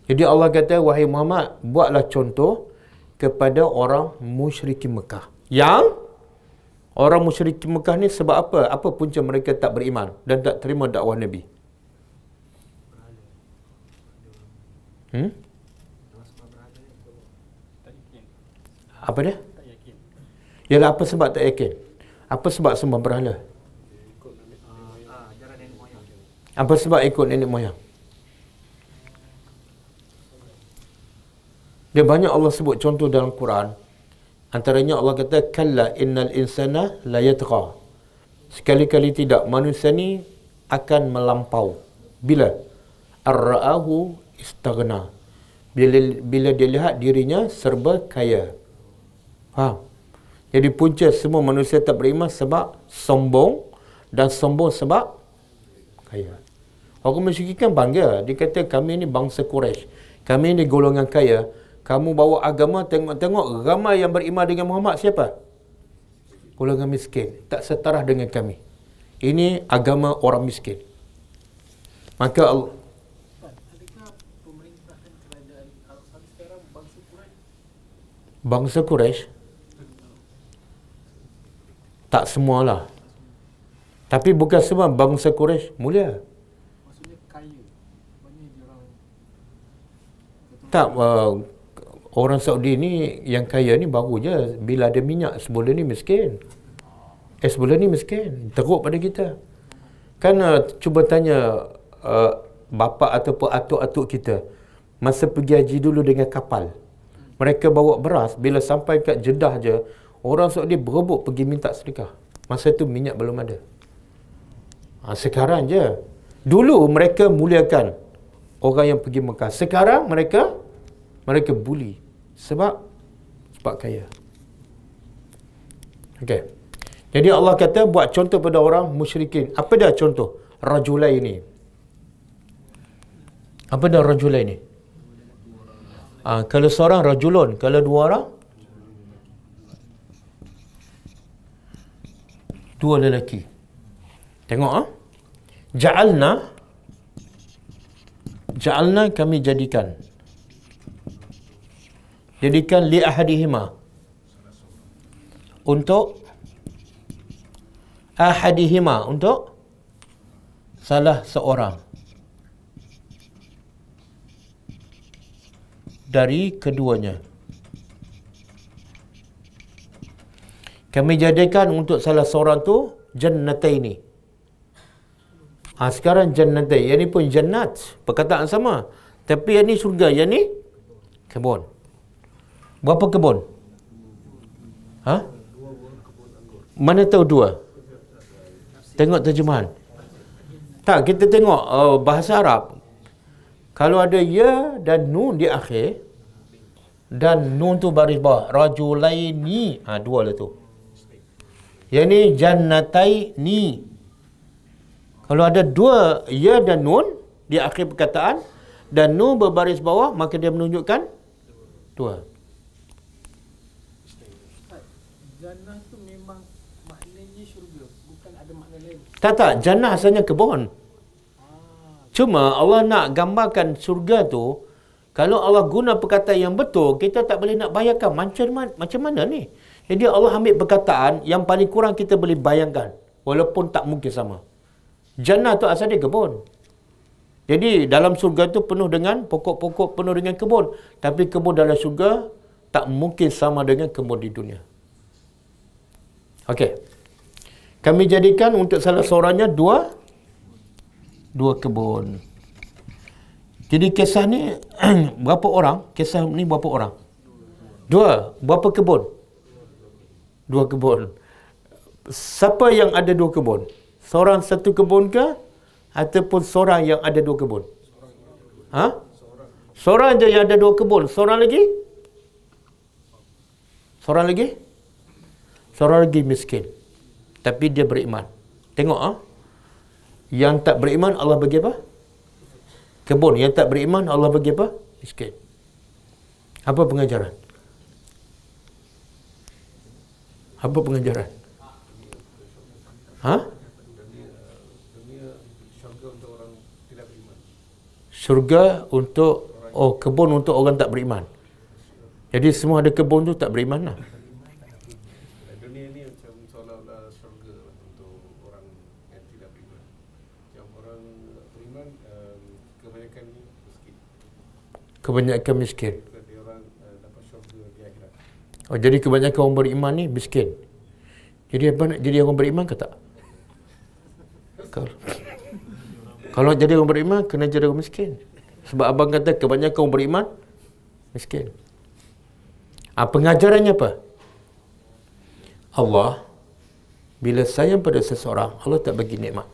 Jadi Allah kata wahai Muhammad buatlah contoh kepada orang musyrik Mekah yang Orang musyrik Mekah ni sebab apa? Apa punca mereka tak beriman dan tak terima dakwah Nabi? Hmm? Apa dia? Yalah apa sebab tak yakin? Apa sebab sembah berhala? Apa sebab ikut nenek moyang? Dia banyak Allah sebut contoh dalam Quran Antaranya Allah kata kalla innal insana la yatgha. Sekali-kali tidak manusia ni akan melampau. Bila ar-ra'ahu istaghna. Bila bila dia lihat dirinya serba kaya. Faham? Jadi punca semua manusia tak beriman sebab sombong dan sombong sebab kaya. Orang musyrik kan bangga. Dia kata kami ni bangsa Quraisy. Kami ni golongan kaya kamu bawa agama tengok-tengok ramai yang beriman dengan Muhammad siapa? Golongan miskin. Tak setara dengan kami. Ini agama orang miskin. Maka Allah Bangsa Quraisy tak semualah. Tapi bukan semua bangsa Quraisy mulia. Maksudnya kaya. Tak uh, Orang Saudi ni yang kaya ni baru je bila ada minyak sebelum ni miskin. Eh sebelum ni miskin. Teruk pada kita. Kan uh, cuba tanya uh, bapa ataupun atuk-atuk kita masa pergi haji dulu dengan kapal. Mereka bawa beras bila sampai kat Jeddah je orang Saudi berebut pergi minta sedekah. Masa tu minyak belum ada. Ha, sekarang je. Dulu mereka muliakan orang yang pergi Mekah. Sekarang mereka mereka bully. Sebab sebab kaya. Okey. Jadi Allah kata buat contoh pada orang musyrikin. Apa dah contoh? Rajulai ini. Apa dah rajulai ini? Ha, kalau seorang rajulun, kalau dua orang dua lelaki. Tengok ah. Ha? Ja'alna Ja'alna kami jadikan jadikan li ahadihima untuk ahadihima untuk salah seorang dari keduanya. Kami jadikan untuk salah seorang tu jannataini. Ha, sekarang jannatai. Yang ni pun jannat. Perkataan sama. Tapi yang ni surga. Yang ni kebun. Berapa kebun? Ha? Mana tahu dua? Tengok terjemahan. Tak, kita tengok uh, bahasa Arab. Kalau ada ya dan nun di akhir dan nun tu baris bawah rajulaini ha dua lah tu. Yang ni jannatai ni. Kalau ada dua ya dan nun di akhir perkataan dan nun berbaris bawah maka dia menunjukkan dua. Jannah tu memang maknanya syurga, bukan ada Tak tak, jannah asalnya kebun. Cuma Allah nak gambarkan surga tu kalau Allah guna perkataan yang betul, kita tak boleh nak bayangkan macam mana, macam mana ni. Jadi Allah ambil perkataan yang paling kurang kita boleh bayangkan. Walaupun tak mungkin sama. Jannah tu asal dia kebun. Jadi dalam surga tu penuh dengan pokok-pokok, penuh dengan kebun. Tapi kebun dalam surga tak mungkin sama dengan kebun di dunia. Okey. Kami jadikan untuk salah seorangnya dua dua kebun. Jadi kisah ni berapa orang? Kisah ni berapa orang? Dua. Berapa kebun? Dua kebun. Siapa yang ada dua kebun? Seorang satu kebun ke? Ataupun seorang yang ada dua kebun? Ha? Seorang je yang ada dua kebun. Seorang lagi? Seorang lagi? Seorang lagi miskin. Tapi dia beriman. Tengok ah. Ha? Yang tak beriman Allah bagi apa? Kebun. Yang tak beriman Allah bagi apa? Miskin. Apa pengajaran? Apa pengajaran? Ha? Syurga untuk oh kebun untuk orang tak beriman. Jadi semua ada kebun tu tak beriman lah. Kebanyakan miskin. Oh, jadi kebanyakan orang beriman ni miskin. Jadi apa nak jadi orang beriman ke tak? Kalau, kalau jadi orang beriman, kena jadi orang miskin. Sebab abang kata kebanyakan orang beriman, miskin. Ha, pengajarannya apa? Allah, bila sayang pada seseorang, Allah tak bagi nikmat.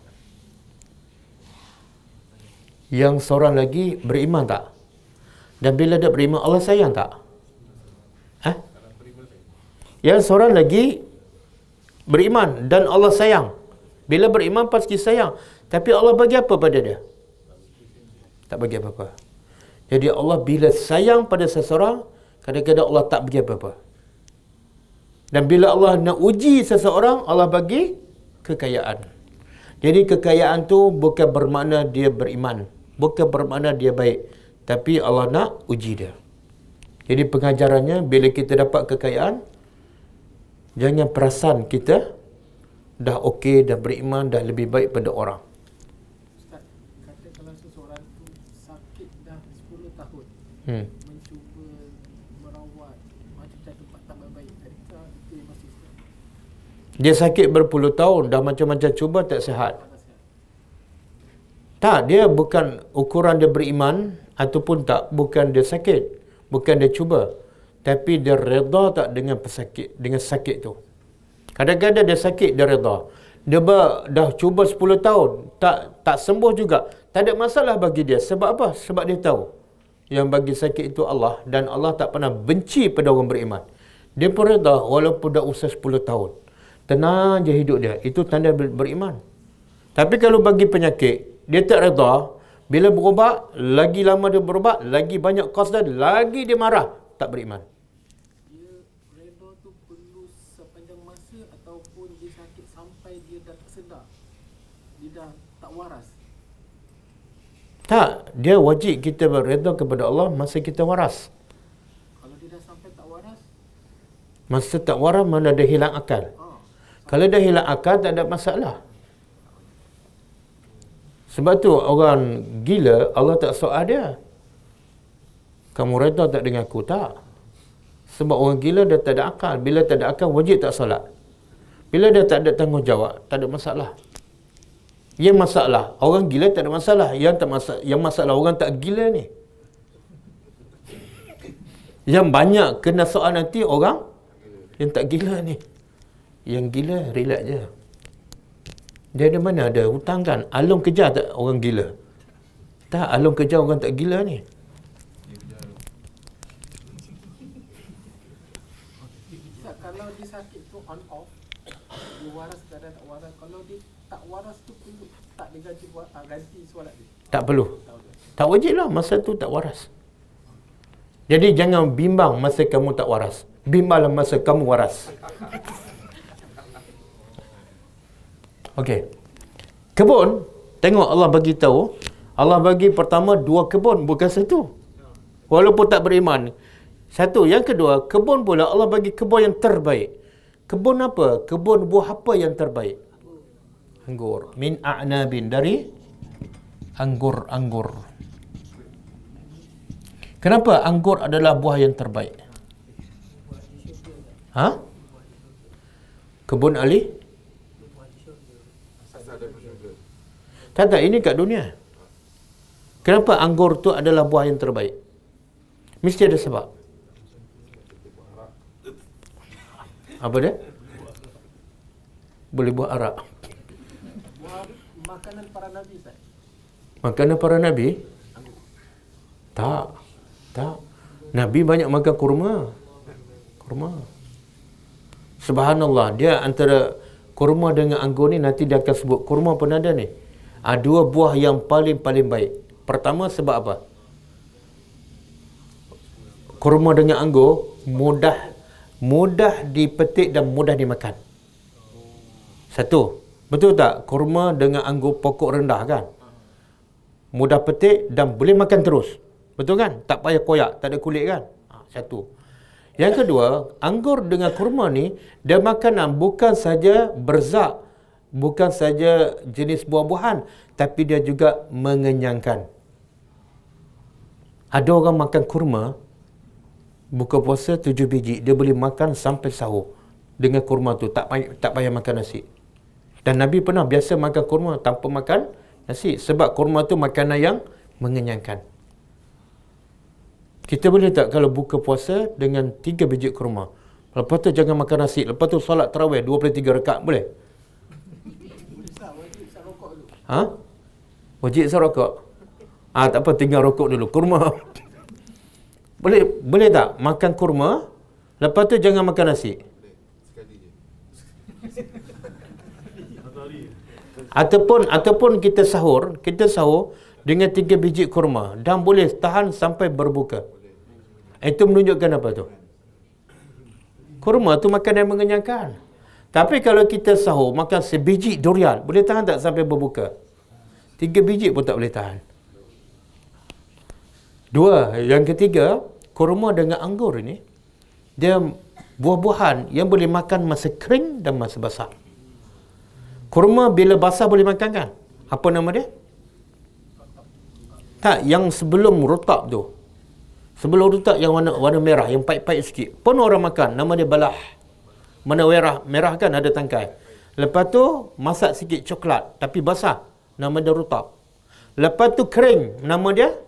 Yang seorang lagi beriman tak? Dan bila dia beriman, Allah sayang tak? Eh? Yang seorang lagi beriman dan Allah sayang. Bila beriman pasti sayang. Tapi Allah bagi apa pada dia? Tak bagi apa-apa. Jadi Allah bila sayang pada seseorang, kadang-kadang Allah tak bagi apa-apa. Dan bila Allah nak uji seseorang, Allah bagi kekayaan. Jadi kekayaan tu bukan bermakna dia beriman. Bukan bermakna dia baik. Tapi Allah nak uji dia. Jadi pengajarannya bila kita dapat kekayaan jangan perasan kita dah okey dah beriman dah lebih baik pada orang. Ustaz, kata kalau seseorang tu sakit dah 10 tahun. Hmm. Mencuba merawat macam tempat tak baik. Adakah itu yang masih Dia sakit berpuluh tahun dah macam-macam cuba tak sihat. Tak, dia bukan ukuran dia beriman ataupun tak, bukan dia sakit. Bukan dia cuba. Tapi dia reda tak dengan pesakit, dengan sakit tu. Kadang-kadang dia sakit, dia reda. Dia ber, dah cuba 10 tahun, tak tak sembuh juga. Tak ada masalah bagi dia. Sebab apa? Sebab dia tahu. Yang bagi sakit itu Allah. Dan Allah tak pernah benci pada orang beriman. Dia pun reda walaupun dah usia 10 tahun. Tenang je hidup dia. Itu tanda beriman. Tapi kalau bagi penyakit, dia tak reda, bila berubat, lagi lama dia berubat, lagi banyak kos dan lagi dia marah. Tak beriman. Dia reda tu perlu sepanjang masa ataupun dia sakit sampai dia dah sedar. Dia dah tak waras. Tak, dia wajib kita berreda kepada Allah masa kita waras. Kalau dia dah sampai tak waras? Masa tak waras mana dia hilang akal. Oh. Kalau dia hilang akal tak ada masalah. Sebab tu orang gila Allah tak soal dia. Kamu reda tak dengan aku? Tak. Sebab orang gila dia tak ada akal. Bila tak ada akal, wajib tak solat. Bila dia tak ada tanggungjawab, tak ada masalah. Yang masalah, orang gila tak ada masalah. Yang tak masalah, yang masalah orang tak gila ni. Yang banyak kena soal nanti orang yang tak gila ni. Yang gila, relax je. Dia ada mana ada hutang kan? Alung kejar tak orang gila? Tak, alung kejar orang tak gila ni. Tak perlu. Tak wajib lah masa tu tak waras. Jadi jangan bimbang masa kamu tak waras. Bimbanglah masa kamu waras. Okey. Kebun, tengok Allah bagi tahu, Allah bagi pertama dua kebun bukan satu. Walaupun tak beriman. Satu, yang kedua, kebun pula Allah bagi kebun yang terbaik. Kebun apa? Kebun buah apa yang terbaik? Anggur. Min a'nabin dari anggur-anggur. Kenapa anggur adalah buah yang terbaik? Ha? Kebun Ali? Tak tak, ini kat dunia. Kenapa anggur tu adalah buah yang terbaik? Mesti ada sebab. Apa dia? Boleh buat arak. Makanan para nabi, Ustaz. Makanan para Nabi? Tak. Tak. Nabi banyak makan kurma. Kurma. Subhanallah. Dia antara kurma dengan anggur ni nanti dia akan sebut. Kurma pun ada ni. Ada dua buah yang paling-paling baik. Pertama sebab apa? Kurma dengan anggur mudah mudah dipetik dan mudah dimakan. Satu. Betul tak? Kurma dengan anggur pokok rendah kan? mudah petik dan boleh makan terus. Betul kan? Tak payah koyak, tak ada kulit kan? Ha, satu. Yang kedua, anggur dengan kurma ni, dia makanan bukan saja berzak, bukan saja jenis buah-buahan, tapi dia juga mengenyangkan. Ada orang makan kurma, buka puasa tujuh biji, dia boleh makan sampai sahur dengan kurma tu, tak payah, tak payah makan nasi. Dan Nabi pernah biasa makan kurma tanpa makan nasi sebab kurma tu makanan yang mengenyangkan kita boleh tak kalau buka puasa dengan tiga biji kurma lepas tu jangan makan nasi lepas tu solat tarawih 23 rekat boleh ha? Wajib sah rokok? Ah tak apa tinggal rokok dulu. Kurma. Boleh boleh tak makan kurma? Lepas tu jangan makan nasi. Ataupun ataupun kita sahur kita sahur dengan tiga biji kurma. Dan boleh tahan sampai berbuka. Itu menunjukkan apa tu? Kurma tu makan yang mengenyangkan. Tapi kalau kita sahur makan sebiji durian boleh tahan tak sampai berbuka tiga biji pun tak boleh tahan dua yang ketiga kurma dengan anggur ini dia buah-buahan yang boleh makan masa kering dan masa basah Kurma bila basah boleh makan kan? Apa nama dia? Tak, yang sebelum rotak tu. Sebelum rotak yang warna warna merah, yang pahit-pahit sikit. Pun orang makan, nama dia balah. Mana merah, merah kan ada tangkai. Lepas tu masak sikit coklat tapi basah. Nama dia rotak. Lepas tu kering, nama dia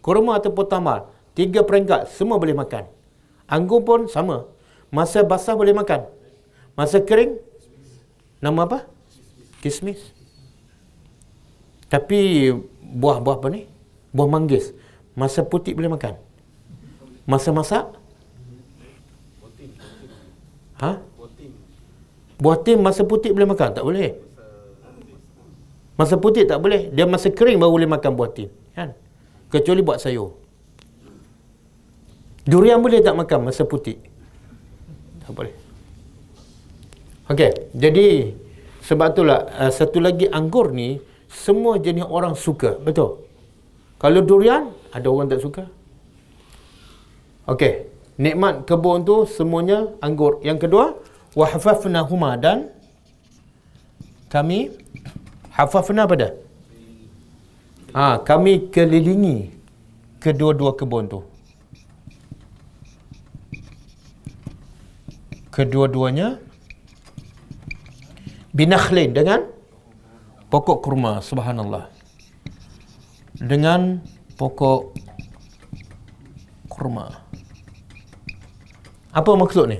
kurma ataupun tamal. Tiga peringkat, semua boleh makan. Anggur pun sama. Masa basah boleh makan. Masa kering, Nama apa? Kismis. Tapi buah-buah apa ni? Buah manggis. Masa putih boleh makan? Masa masak? Ha? Buah tim masa putih boleh makan? Tak boleh. Masa putih tak boleh. Dia masa kering baru boleh makan buah tim. Kan? Kecuali buat sayur. Durian boleh tak makan masa putih? Tak boleh. Okey, jadi sebab itulah uh, satu lagi anggur ni semua jenis orang suka, betul? Kalau durian ada orang tak suka. Okey, nikmat kebun tu semuanya anggur. Yang kedua, wa huma dan kami hafafna pada ha, kami kelilingi kedua-dua kebun tu. Kedua-duanya binakhlin dengan pokok kurma subhanallah. Dengan pokok kurma. Apa maksud ni?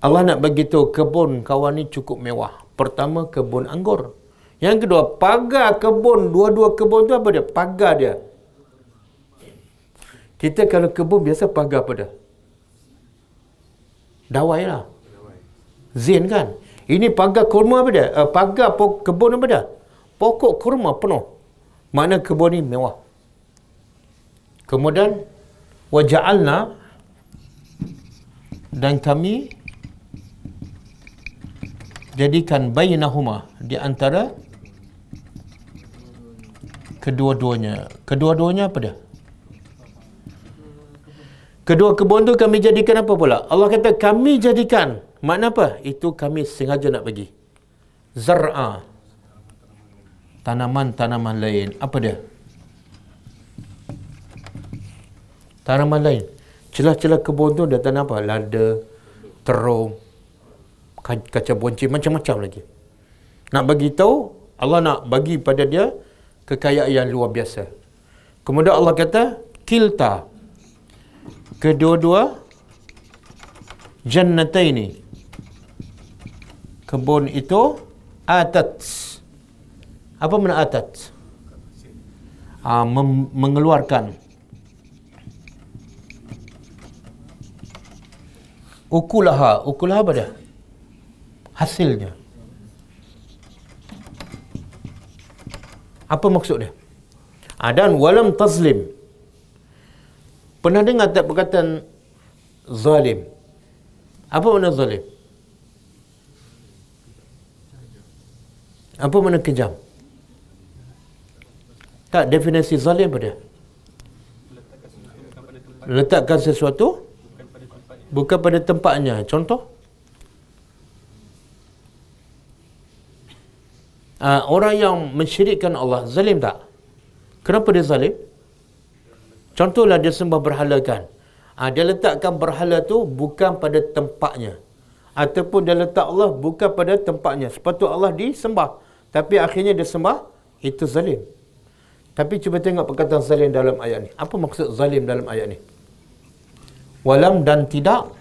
Allah nak bagi tahu kebun kawan ni cukup mewah pertama kebun anggur. Yang kedua pagar kebun. Dua-dua kebun tu apa dia? Pagar dia. Kita kalau kebun biasa pagar apa dia? Dawai lah. Zin kan? Ini pagar kurma apa dia? Uh, pagar pok- kebun apa dia? Pokok kurma penuh. Mana kebun ni? Mewah. Kemudian waja'alna dan kami jadikan bainahuma di antara kedua-duanya kedua-duanya apa dia Kedua kebun tu kami jadikan apa pula? Allah kata kami jadikan. Makna apa? Itu kami sengaja nak bagi. Zar'a. Tanaman-tanaman lain. Apa dia? Tanaman lain. Celah-celah kebun tu dia tanam apa? Lada, terung, kaca bonci, macam-macam lagi. Nak bagi tahu, Allah nak bagi pada dia kekayaan yang luar biasa. Kemudian Allah kata, kilta kedua-dua jannataini. Kebun itu atat. Apa makna atat? Ha, mem- mengeluarkan. Ukulaha. Ukulaha apa dia hasilnya apa maksud dia ha, dan walam tazlim Pernah dengar tak perkataan zalim? Apa makna zalim? Apa makna kejam? Tak definisi zalim apa dia? Letakkan sesuatu bukan pada tempatnya. Contoh? Uh, orang yang mensyirikkan Allah zalim tak? Kenapa dia zalim? Contohlah dia sembah berhala kan. Ha, dia letakkan berhala tu bukan pada tempatnya. Ataupun dia letak Allah bukan pada tempatnya. Sepatut Allah disembah. Tapi akhirnya dia sembah, itu zalim. Tapi cuba tengok perkataan zalim dalam ayat ni. Apa maksud zalim dalam ayat ni? Walam dan tidak.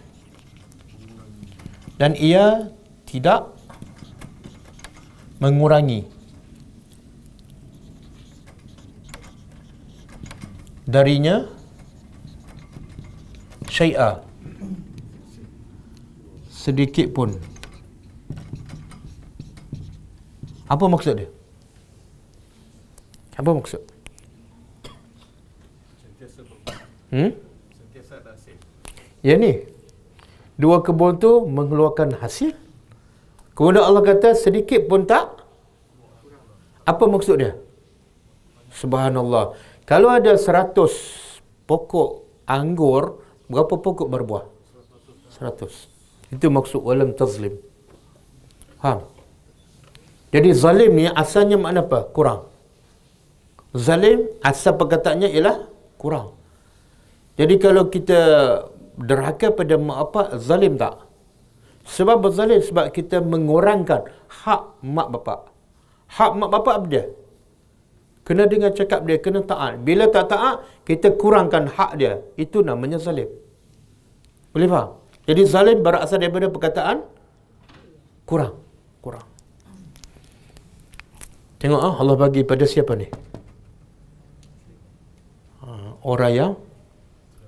Dan ia tidak mengurangi. Darinya syai'a. Sedikit pun. Apa maksud dia? Apa maksud? Hmm? Ya ni. Dua kebun tu mengeluarkan hasil. Kemudian Allah kata sedikit pun tak apa maksud dia subhanallah kalau ada 100 pokok anggur, berapa pokok berbuah? 100. Itu maksud walam tazlim. Faham? Jadi zalim ni asalnya makna apa? Kurang. Zalim asal perkataannya ialah kurang. Jadi kalau kita derhaka pada mak apa zalim tak? Sebab berzalim sebab kita mengurangkan hak mak bapak. Hak mak bapak apa dia? Kena dengar cakap dia, kena taat. Bila tak taat, kita kurangkan hak dia. Itu namanya zalim. Boleh faham? Jadi zalim berasal daripada perkataan kurang. Kurang. Tengok ah Allah bagi pada siapa ni? Ah, orang yang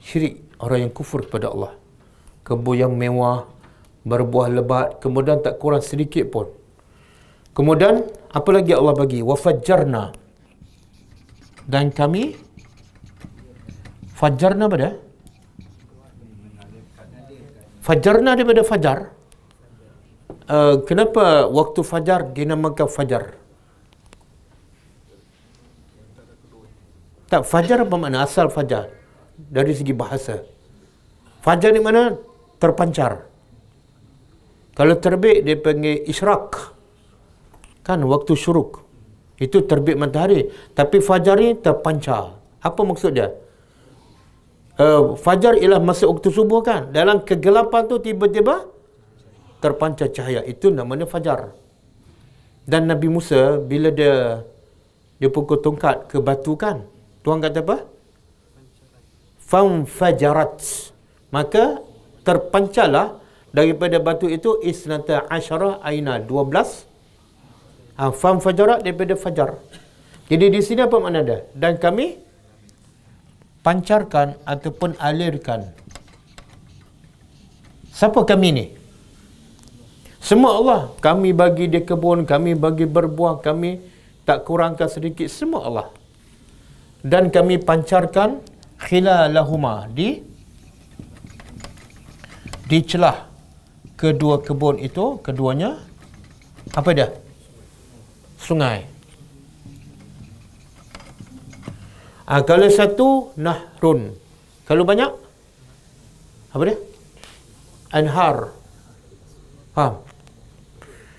syirik, orang yang kufur kepada Allah. Kebun yang mewah, berbuah lebat, kemudian tak kurang sedikit pun. Kemudian apa lagi Allah bagi? Wafajjarna dan kami fajarna pada fajarna daripada fajar. Uh, kenapa waktu fajar dinamakan fajar? Tak fajar apa makna? Asal fajar. Dari segi bahasa. Fajar ni mana? Terpancar. Kalau terbit dia panggil isyraq kan waktu syuruk itu terbit matahari. Tapi fajar ni terpancar. Apa maksud dia? Uh, fajar ialah masa waktu subuh kan? Dalam kegelapan tu tiba-tiba terpancar cahaya. Itu namanya fajar. Dan Nabi Musa bila dia dia pukul tongkat ke batu kan? Tuhan kata apa? Fam fajarat. Maka terpancarlah daripada batu itu isnata asyara aina 12 Ha, fam fajarat daripada fajar. Jadi di sini apa makna dia? Dan kami pancarkan ataupun alirkan. Siapa kami ni? Semua Allah. Kami bagi dia kebun, kami bagi berbuah, kami tak kurangkan sedikit. Semua Allah. Dan kami pancarkan khilalahuma di di celah kedua kebun itu, keduanya apa dia? Sungai. Ha, kalau satu, nahrun. Kalau banyak, apa dia? Anhar. Faham?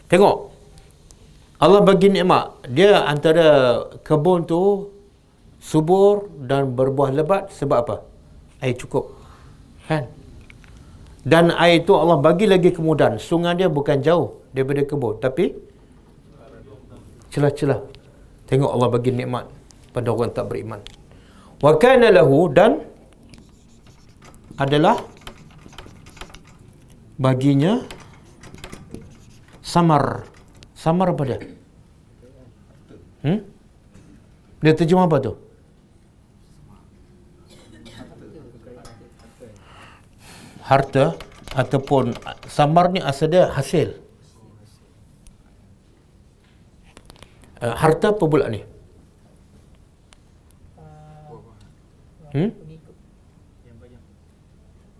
Tengok. Allah bagi nikmat. Dia antara kebun tu subur dan berbuah lebat sebab apa? Air cukup. Kan? Dan air itu Allah bagi lagi kemudahan. Sungai dia bukan jauh daripada kebun. Tapi celah-celah. Tengok Allah bagi nikmat pada orang tak beriman. Wa kana lahu dan adalah baginya samar. Samar apa dia? Hmm? dia terjemah apa tu? Harta ataupun samar ni asal dia hasil uh, harta apa pula ni? Hmm?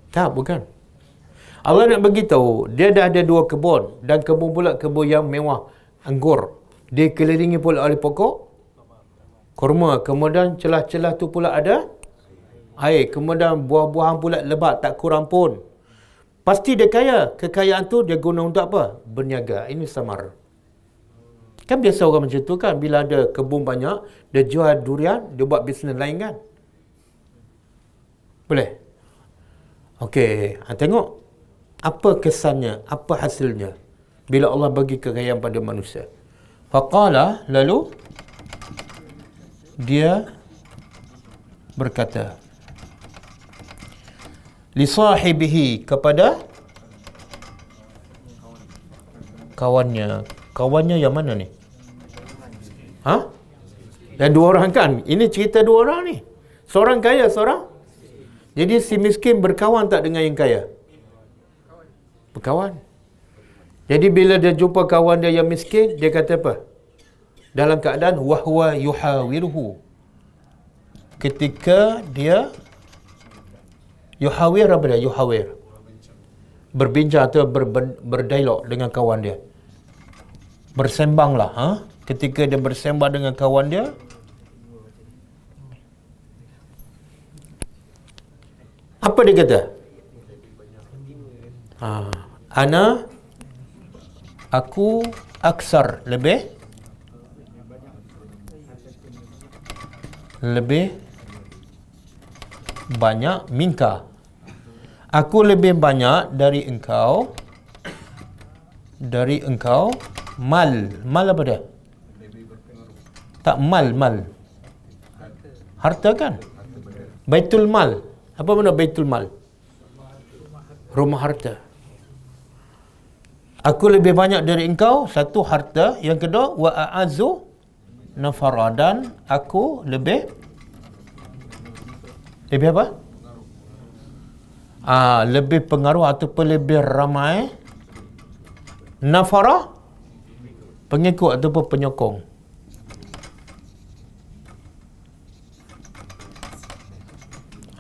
Tak, bukan. Allah nak bagi tahu dia dah ada dua kebun dan kebun pula kebun yang mewah anggur. Dia kelilingi pula oleh pokok kurma. Kemudian celah-celah tu pula ada air. Kemudian buah-buahan pula lebat tak kurang pun. Pasti dia kaya. Kekayaan tu dia guna untuk apa? Berniaga. Ini samar. Kan biasa orang macam tu kan bila ada kebun banyak, dia jual durian, dia buat bisnes lain kan? Boleh? Okey, ha, tengok apa kesannya, apa hasilnya bila Allah bagi kekayaan pada manusia. Faqala lalu dia berkata li sahibihi kepada kawannya. Kawannya yang mana ni? Ha? Dan dua orang kan? Ini cerita dua orang ni. Seorang kaya, seorang. Jadi si miskin berkawan tak dengan yang kaya? Berkawan. Jadi bila dia jumpa kawan dia yang miskin, dia kata apa? Dalam keadaan wahwa yuhawiruhu. Ketika dia yuhawir apa dia? Yuhawir. Berbincang atau ber, ber, berdialog dengan kawan dia. Bersembanglah. Ha? Ketika dia bersembah dengan kawan dia apa dia kata? Ha, ana aku aksar lebih lebih banyak minka. Aku lebih banyak dari engkau dari engkau mal. Mal apa dia tak mal mal. Harta kan? Baitul mal. Apa benda baitul mal? Rumah harta. Aku lebih banyak dari engkau satu harta. Yang kedua wa a'azu nafara dan aku lebih lebih apa? Ah, lebih pengaruh ataupun lebih ramai. Nafara pengikut ataupun penyokong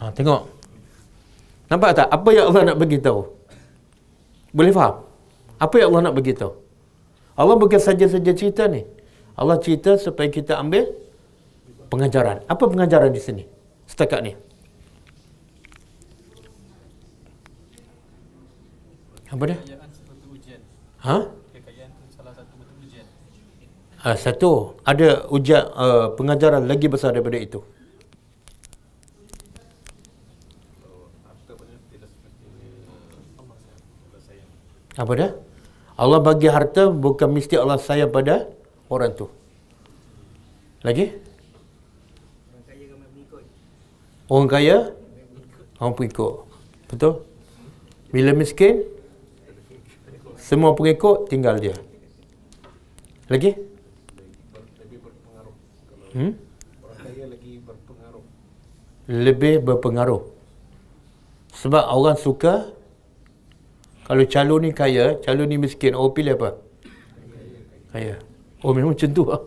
Ha, tengok. Nampak tak? Apa yang Allah nak bagi tahu? Boleh faham? Apa yang Allah nak bagi tahu? Allah bukan saja-saja cerita ni. Allah cerita supaya kita ambil pengajaran. Apa pengajaran di sini? Setakat ni. Apa dia? Ha? Ha, satu. Ada ujian uh, pengajaran lagi besar daripada itu. Apa dia? Allah bagi harta bukan mesti Allah sayang pada orang tu. Lagi? Orang kaya Orang pengikut. Betul? Bila miskin, semua pengikut tinggal dia. Lagi? Lebih berpengaruh. Hmm? Orang kaya lagi berpengaruh. Lebih berpengaruh. Sebab orang suka kalau calon ni kaya, calon ni miskin, orang pilih apa? Kaya. Oh memang macam tu lah.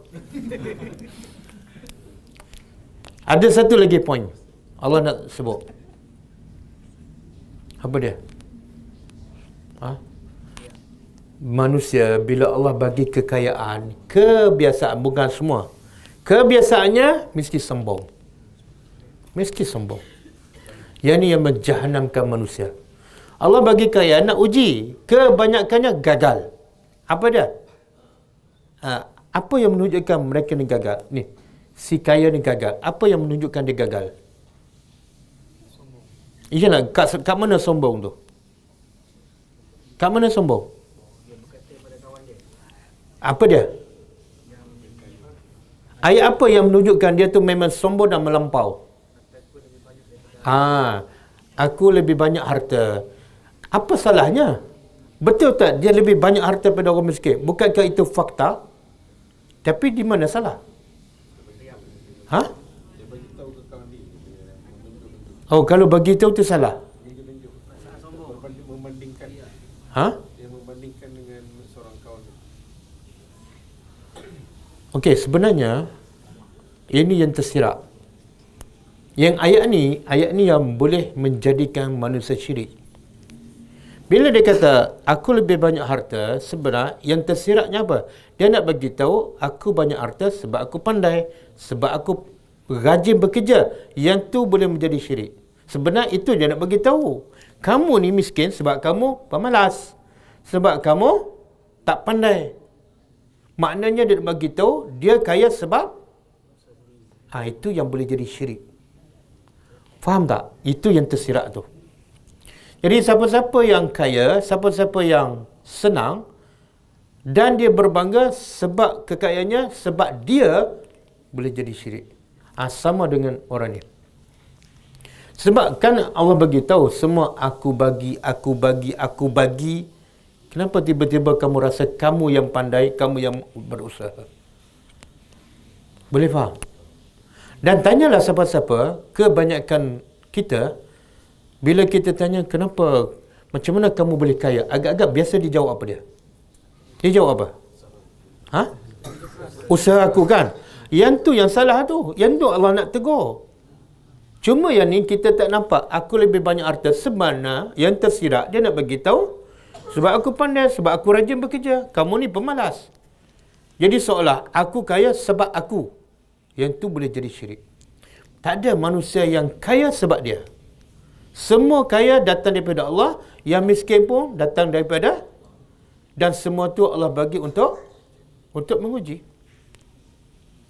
Ada satu lagi poin. Allah nak sebut. Apa dia? Ha? Manusia bila Allah bagi kekayaan, kebiasaan bukan semua. Kebiasaannya mesti sombong. Mesti sombong. Yang ni yang menjahanamkan manusia. Allah bagi kekayaan nak uji. Kebanyakannya gagal. Apa dia? Ha, apa yang menunjukkan mereka ni gagal? Ni, si kaya ni gagal. Apa yang menunjukkan dia gagal? Iyalah, kat, kat mana sombong tu? Kat mana sombong? Apa dia? Ayat apa yang menunjukkan dia tu memang sombong dan melampau? Ha, aku lebih banyak harta. Apa salahnya? Betul tak dia lebih banyak harta daripada orang miskin? Bukankah itu fakta? Tapi di mana salah? Ha? Oh, kalau bagi tahu tu salah. Ha? Okey, sebenarnya ini yang tersirat. Yang ayat ni, ayat ni yang boleh menjadikan manusia syirik. Bila dia kata, aku lebih banyak harta, sebenarnya yang tersiratnya apa? Dia nak bagi tahu aku banyak harta sebab aku pandai, sebab aku rajin bekerja. Yang tu boleh menjadi syirik. Sebenarnya itu dia nak bagi tahu. Kamu ni miskin sebab kamu pemalas. Sebab kamu tak pandai. Maknanya dia nak bagi tahu dia kaya sebab ha, itu yang boleh jadi syirik. Faham tak? Itu yang tersirat tu. Jadi siapa-siapa yang kaya, siapa-siapa yang senang dan dia berbangga sebab kekayaannya sebab dia boleh jadi syirik. Ha, sama dengan orang ni. Sebab kan Allah bagi tahu semua aku bagi, aku bagi, aku bagi. Kenapa tiba-tiba kamu rasa kamu yang pandai, kamu yang berusaha? Boleh faham? Dan tanyalah siapa-siapa, kebanyakan kita, bila kita tanya kenapa, macam mana kamu boleh kaya? Agak-agak biasa dijawab apa dia? Dia jawab apa? Ha? Usaha aku kan? Yang tu yang salah tu. Yang tu Allah nak tegur. Cuma yang ni kita tak nampak aku lebih banyak harta semana yang tersirat dia nak bagi tahu sebab aku pandai sebab aku rajin bekerja kamu ni pemalas jadi seolah aku kaya sebab aku yang tu boleh jadi syirik tak ada manusia yang kaya sebab dia semua kaya datang daripada Allah yang miskin pun datang daripada dan semua tu Allah bagi untuk untuk menguji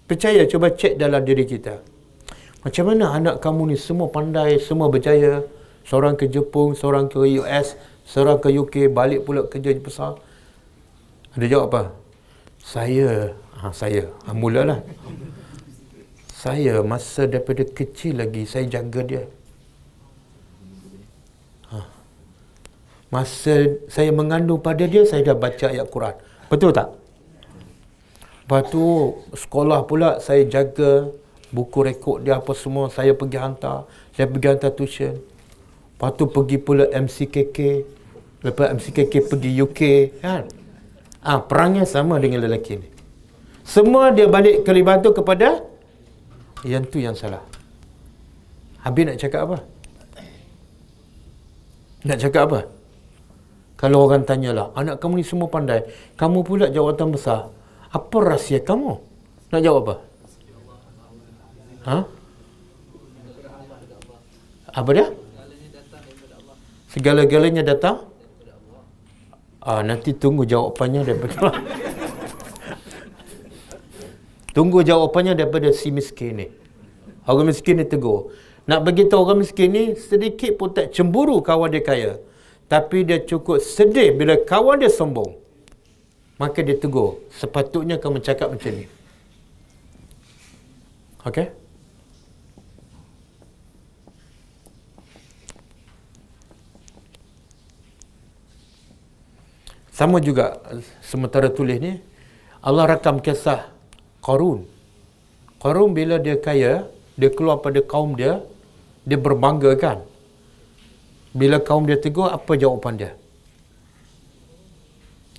percaya cuba cek dalam diri kita macam mana anak kamu ni semua pandai, semua berjaya. Seorang ke Jepun, seorang ke US, seorang ke UK, balik pula kerja besar. Ada jawab apa? Saya, ha, saya, ha, mulalah. Saya masa daripada kecil lagi, saya jaga dia. Masa saya mengandung pada dia, saya dah baca ayat Quran. Betul tak? Lepas tu, sekolah pula saya jaga buku rekod dia apa semua. Saya pergi hantar saya pergi hantar tuition. Lepas tu pergi pula MCKK lepas MCKK pergi UK kan? Ah perangnya sama dengan lelaki ni. Semua dia balik kelibat tu kepada yang tu yang salah. Habis nak cakap apa? Nak cakap apa kalau orang tanyalah anak kamu ni semua pandai kamu pula jawatan besar apa rahsia kamu nak jawab apa Ha? Apa dia? Segala-galanya datang? Ah, nanti tunggu jawapannya daripada Allah. tunggu jawapannya daripada si miskin ni. Orang miskin ni tegur. Nak bagi tahu orang miskin ni sedikit pun tak cemburu kawan dia kaya. Tapi dia cukup sedih bila kawan dia sombong. Maka dia tegur. Sepatutnya kamu cakap macam ni. Okey? Sama juga sementara tulis ni Allah rakam kisah Qarun. Qarun bila dia kaya, dia keluar pada kaum dia, dia berbangga kan? Bila kaum dia tegur, apa jawapan dia?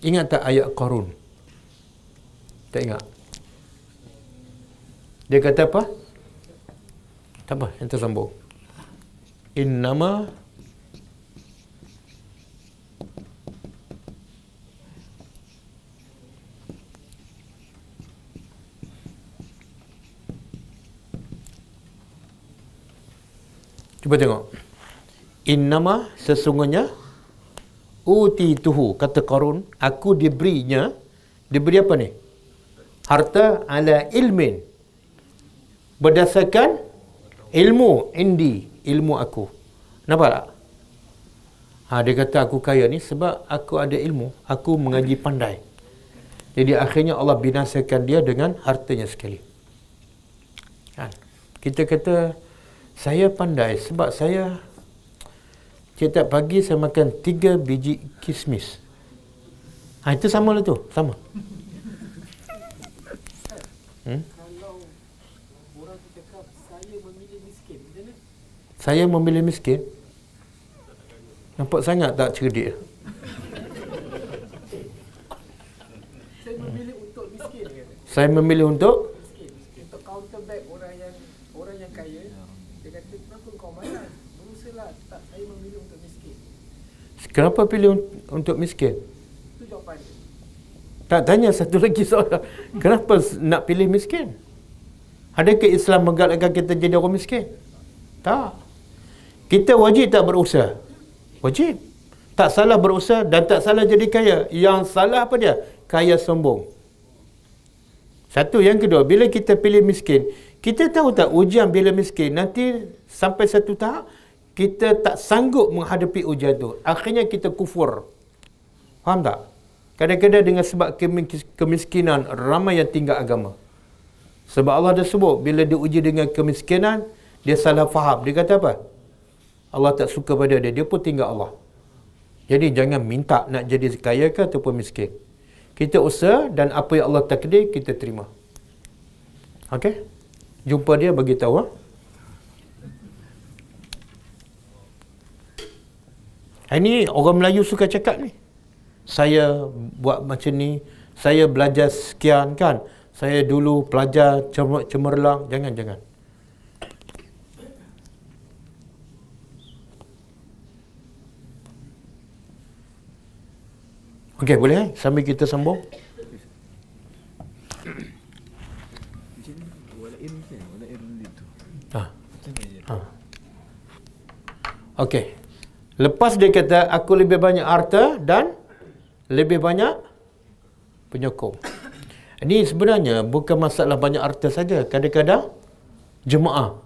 Ingat tak ayat Qarun? Tak ingat? Dia kata apa? Tak apa, yang tersambung. Innama Cuba tengok. Innama sesungguhnya uti tuhu kata Qarun aku diberinya diberi apa ni? Harta ala ilmin berdasarkan ilmu indi ilmu aku. Nampak tak? Ha, dia kata aku kaya ni sebab aku ada ilmu. Aku mengaji pandai. Jadi akhirnya Allah binasakan dia dengan hartanya sekali. Ha, kita kata saya pandai sebab saya setiap pagi saya makan tiga biji kismis. Ha, itu sama lah tu. Sama. Hmm? Saya memilih miskin. Nampak sangat tak cerdik?
Saya memilih untuk miskin.
Saya memilih untuk
Untuk counter back orang yang orang yang kaya. Dia kata kenapa kau malas? Berusahalah. Tak, saya memilih untuk miskin.
Kenapa pilih un- untuk miskin? Tak tanya satu lagi soalan. Kenapa nak pilih miskin? Adakah Islam menggalakkan kita jadi orang miskin? Tak. Kita wajib tak berusaha? Wajib. Tak salah berusaha dan tak salah jadi kaya. Yang salah apa dia? Kaya sombong. Satu. Yang kedua, bila kita pilih miskin, kita tahu tak ujian bila miskin, nanti sampai satu tahap, kita tak sanggup menghadapi ujian tu. Akhirnya kita kufur. Faham tak? Kadang-kadang dengan sebab kemis- kemiskinan, ramai yang tinggal agama. Sebab Allah dah sebut, bila dia uji dengan kemiskinan, dia salah faham. Dia kata apa? Allah tak suka pada dia, dia pun tinggal Allah. Jadi jangan minta nak jadi kaya ke ataupun miskin. Kita usaha dan apa yang Allah takdir, kita terima. Okey? Jumpa dia bagi tahu. Ha? Ini orang Melayu suka cakap ni. Saya buat macam ni, saya belajar sekian kan. Saya dulu pelajar cemer- cemerlang. Jangan, jangan. Okey, boleh eh? Sambil kita sambung.
Mana?
ha. Okey. Lepas dia kata, aku lebih banyak harta dan lebih banyak penyokong. Ini sebenarnya bukan masalah banyak harta saja. Kadang-kadang jemaah.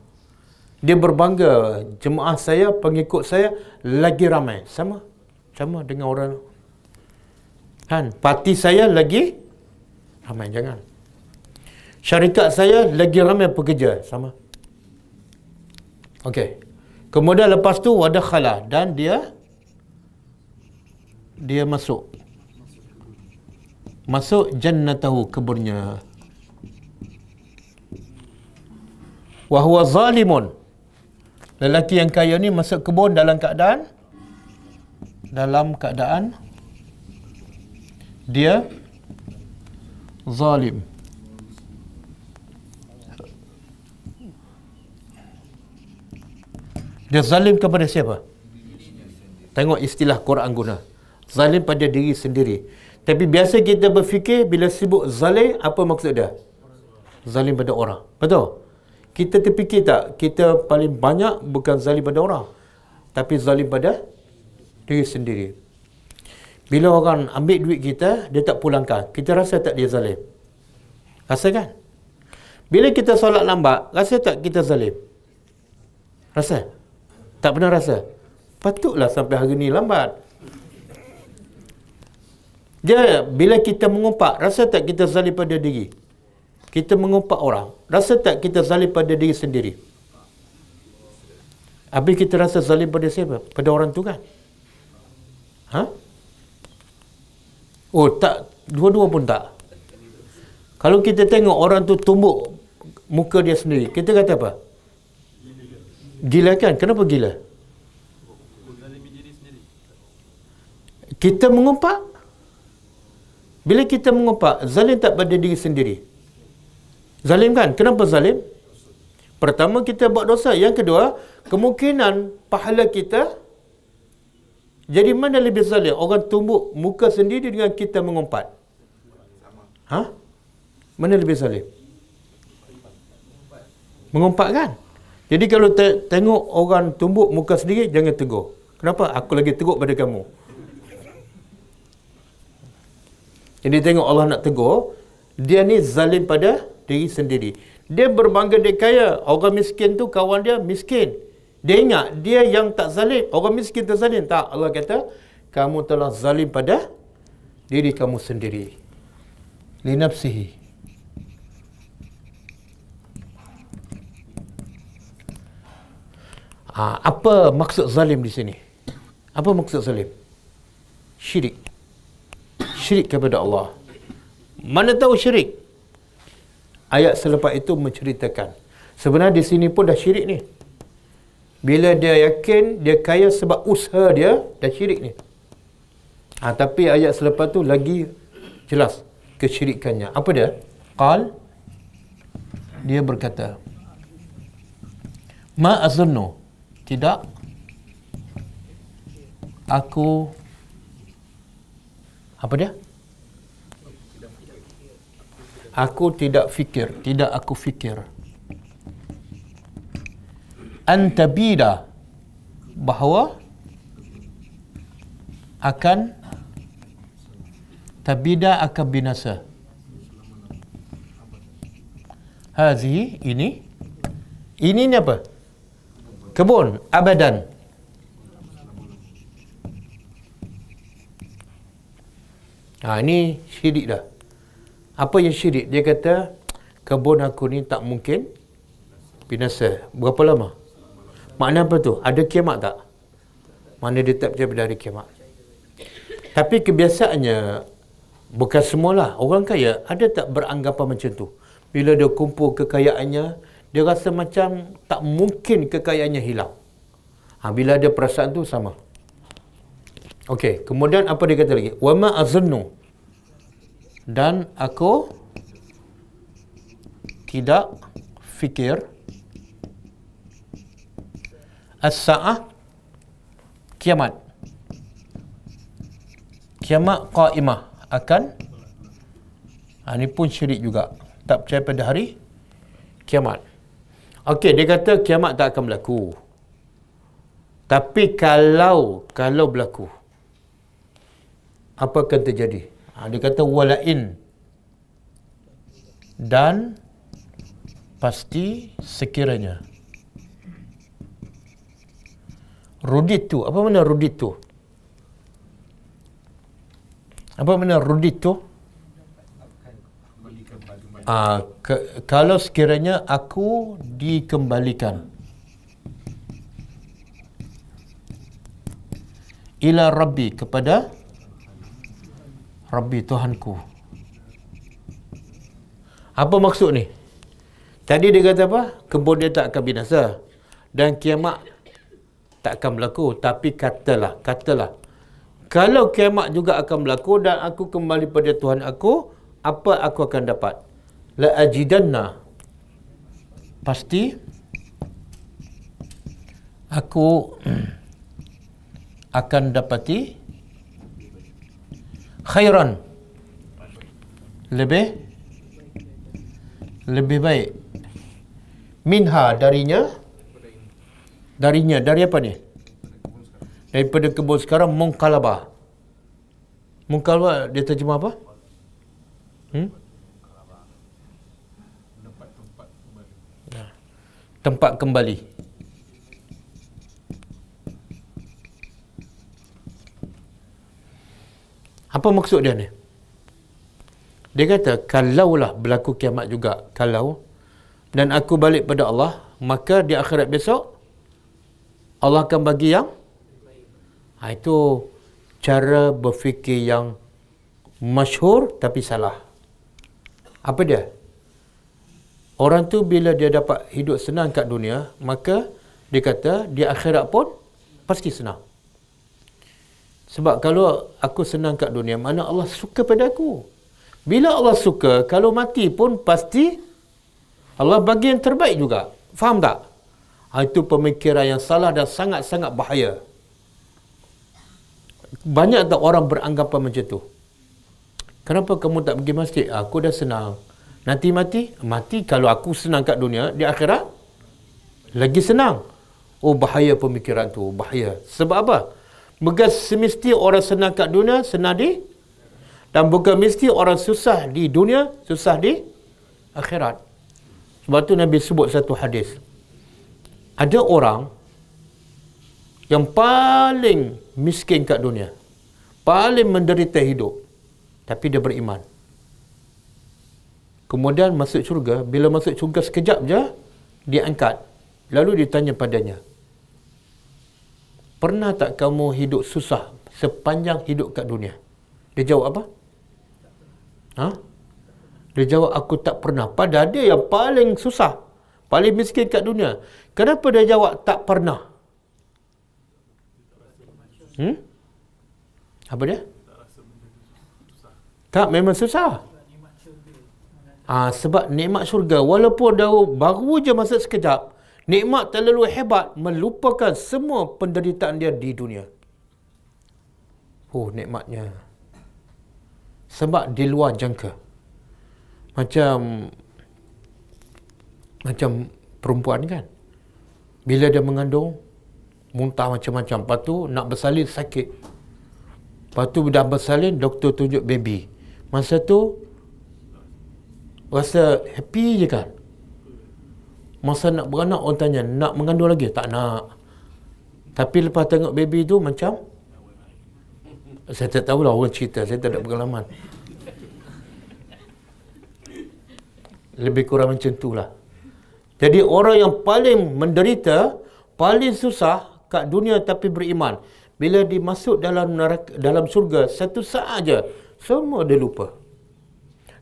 Dia berbangga, jemaah saya, pengikut saya lagi ramai. Sama. Sama dengan orang. Kan? Parti saya lagi ramai. Jangan. Syarikat saya lagi ramai pekerja. Sama. Okey. Kemudian lepas tu wadah khala dan dia dia masuk. Masuk jannatahu keburnya wa huwa zalimun. Lelaki yang kaya ni masuk kebun dalam keadaan dalam keadaan dia zalim Dia zalim kepada siapa? Tengok istilah Quran guna. Zalim pada diri sendiri. Tapi biasa kita berfikir bila sibuk zalim, apa maksud dia? Zalim pada orang. Betul? Kita terfikir tak? Kita paling banyak bukan zalim pada orang. Tapi zalim pada diri sendiri. Bila orang ambil duit kita, dia tak pulangkan. Kita rasa tak dia zalim? Rasa kan? Bila kita solat lambat, rasa tak kita zalim? Rasa? Tak pernah rasa? Patutlah sampai hari ni lambat. Dia bila kita mengumpat, rasa tak kita zalim pada diri? Kita mengumpat orang, rasa tak kita zalim pada diri sendiri? Habis kita rasa zalim pada siapa? Pada orang tu kan? Ha? Oh tak, dua-dua pun tak. Kalau kita tengok orang tu tumbuk muka dia sendiri, kita kata apa? Gila kan? Kenapa gila? Kita mengumpat. Bila kita mengumpat, zalim tak pada diri sendiri. Zalim kan? Kenapa zalim? Pertama kita buat dosa. Yang kedua, kemungkinan pahala kita jadi mana lebih zalim? Orang tumbuk muka sendiri dengan kita mengumpat. Ha? Mana lebih zalim? Mengumpat kan? Jadi kalau te- tengok orang tumbuk muka sendiri, jangan tegur. Kenapa? Aku lagi tegur pada kamu. Jadi tengok Allah nak tegur, dia ni zalim pada diri sendiri. Dia berbangga dia kaya, orang miskin tu kawan dia miskin. Dia ingat dia yang tak zalim, orang miskin tu zalim. Tak, Allah kata, kamu telah zalim pada diri kamu sendiri. Linafsihi. Ha, apa maksud zalim di sini? Apa maksud zalim? Syirik syirik kepada Allah. Mana tahu syirik? Ayat selepas itu menceritakan. Sebenarnya di sini pun dah syirik ni. Bila dia yakin dia kaya sebab usaha dia, dah syirik ni. Ha, tapi ayat selepas tu lagi jelas kesyirikannya. Apa dia? Qal dia berkata Ma azunnu tidak aku apa dia? Aku tidak fikir, tidak aku fikir. Antabida bahawa akan tabida akan binasa. Hazi ini ini ni apa? Kebun abadan. Ha, ini syirik dah. Apa yang syirik? Dia kata, kebun aku ni tak mungkin binasa. Berapa lama? Makna apa tu? Ada kiamat tak? Mana dia tak percaya pada hari kiamat? Tapi kebiasaannya, bukan semualah. Orang kaya ada tak beranggapan macam tu? Bila dia kumpul kekayaannya, dia rasa macam tak mungkin kekayaannya hilang. Ha, bila ada perasaan tu sama. Okey, kemudian apa dia kata lagi? Wa ma azunnu. Dan aku tidak fikir as-sa'ah kiamat. Kiamat qaimah akan ha, ini pun syirik juga. Tak percaya pada hari kiamat. Okey, dia kata kiamat tak akan berlaku. Tapi kalau kalau berlaku, apa akan terjadi? Ha, dia kata walain dan pasti sekiranya rudit tu apa mana rudit tu apa mana rudit tu Ah, ke, kalau sekiranya aku dikembalikan ila rabbi kepada Rabbi Tuhanku. Apa maksud ni? Tadi dia kata apa? Kebun dia tak akan binasa. Dan kiamat tak akan berlaku. Tapi katalah, katalah. Kalau kiamat juga akan berlaku dan aku kembali pada Tuhan aku, apa aku akan dapat? La ajidanna. Pasti aku akan dapati khairan. Lebih? Lebih baik. Minha darinya? Darinya. Dari apa ni? Daripada kebun sekarang mungkalaba mungkalaba dia terjemah apa? Hmm? Tempat kembali Apa maksud dia ni? Dia kata, kalaulah berlaku kiamat juga, kalau, dan aku balik pada Allah, maka di akhirat besok, Allah akan bagi yang ha, itu cara berfikir yang masyhur tapi salah. Apa dia? Orang tu bila dia dapat hidup senang kat dunia, maka dia kata di akhirat pun pasti senang. Sebab kalau aku senang kat dunia, mana Allah suka pada aku. Bila Allah suka, kalau mati pun pasti Allah bagi yang terbaik juga. Faham tak? Ha, itu pemikiran yang salah dan sangat-sangat bahaya. Banyak tak orang beranggapan macam tu? Kenapa kamu tak pergi masjid? Aku dah senang. Nanti mati? Mati kalau aku senang kat dunia, di akhirat lagi senang. Oh bahaya pemikiran tu, bahaya. Sebab apa? Bukan semesti orang senang kat dunia, senang di dan bukan mesti orang susah di dunia, susah di akhirat. Sebab tu Nabi sebut satu hadis ada orang yang paling miskin kat dunia paling menderita hidup tapi dia beriman kemudian masuk syurga bila masuk syurga sekejap je dia angkat lalu ditanya padanya pernah tak kamu hidup susah sepanjang hidup kat dunia dia jawab apa ha? dia jawab aku tak pernah padahal dia yang paling susah paling miskin kat dunia Kenapa dia jawab tak pernah? Hmm? Apa dia? Tak, memang susah. Ah, sebab nikmat syurga, walaupun dah baru je masuk sekejap, nikmat terlalu hebat melupakan semua penderitaan dia di dunia. Oh, nikmatnya. Sebab di luar jangka. Macam macam perempuan kan? bila dia mengandung muntah macam-macam lepas tu nak bersalin sakit lepas tu dah bersalin doktor tunjuk baby masa tu rasa happy je kan masa nak beranak orang tanya nak mengandung lagi tak nak tapi lepas tengok baby tu macam saya tak tahu lah orang cerita saya tak ada pengalaman lebih kurang macam tu lah jadi orang yang paling menderita, paling susah kat dunia tapi beriman. Bila dimasuk dalam neraka, dalam surga, satu saat aja semua dia lupa.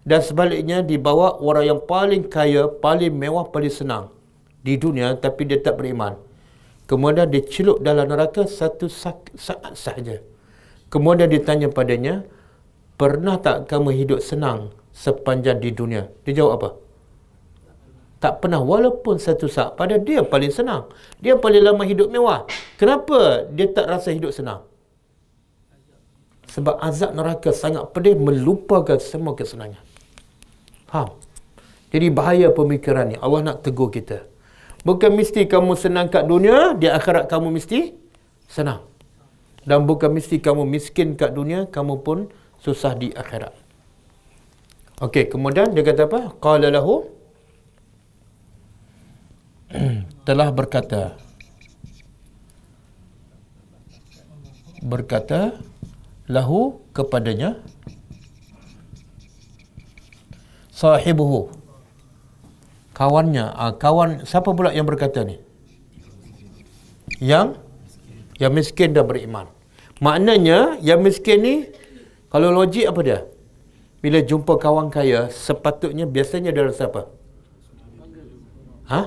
Dan sebaliknya dibawa orang yang paling kaya, paling mewah, paling senang di dunia tapi dia tak beriman. Kemudian dicelup dalam neraka satu saat sahaja. Kemudian ditanya padanya, pernah tak kamu hidup senang sepanjang di dunia? Dia jawab apa? tak pernah walaupun satu saat pada dia paling senang dia paling lama hidup mewah kenapa dia tak rasa hidup senang sebab azab neraka sangat pedih melupakan semua kesenangan faham? Jadi bahaya pemikiran ni. Allah nak tegur kita. Bukan mesti kamu senang kat dunia di akhirat kamu mesti senang. Dan bukan mesti kamu miskin kat dunia kamu pun susah di akhirat. Okey, kemudian dia kata apa? Qala lahu. Telah berkata. Berkata lahu kepadanya sahibuhu. Kawannya ah, kawan siapa pula yang berkata ni? Yang? Yang miskin dah beriman. Maknanya yang miskin ni kalau logik apa dia? Bila jumpa kawan kaya sepatutnya biasanya dia rasa apa? Ha?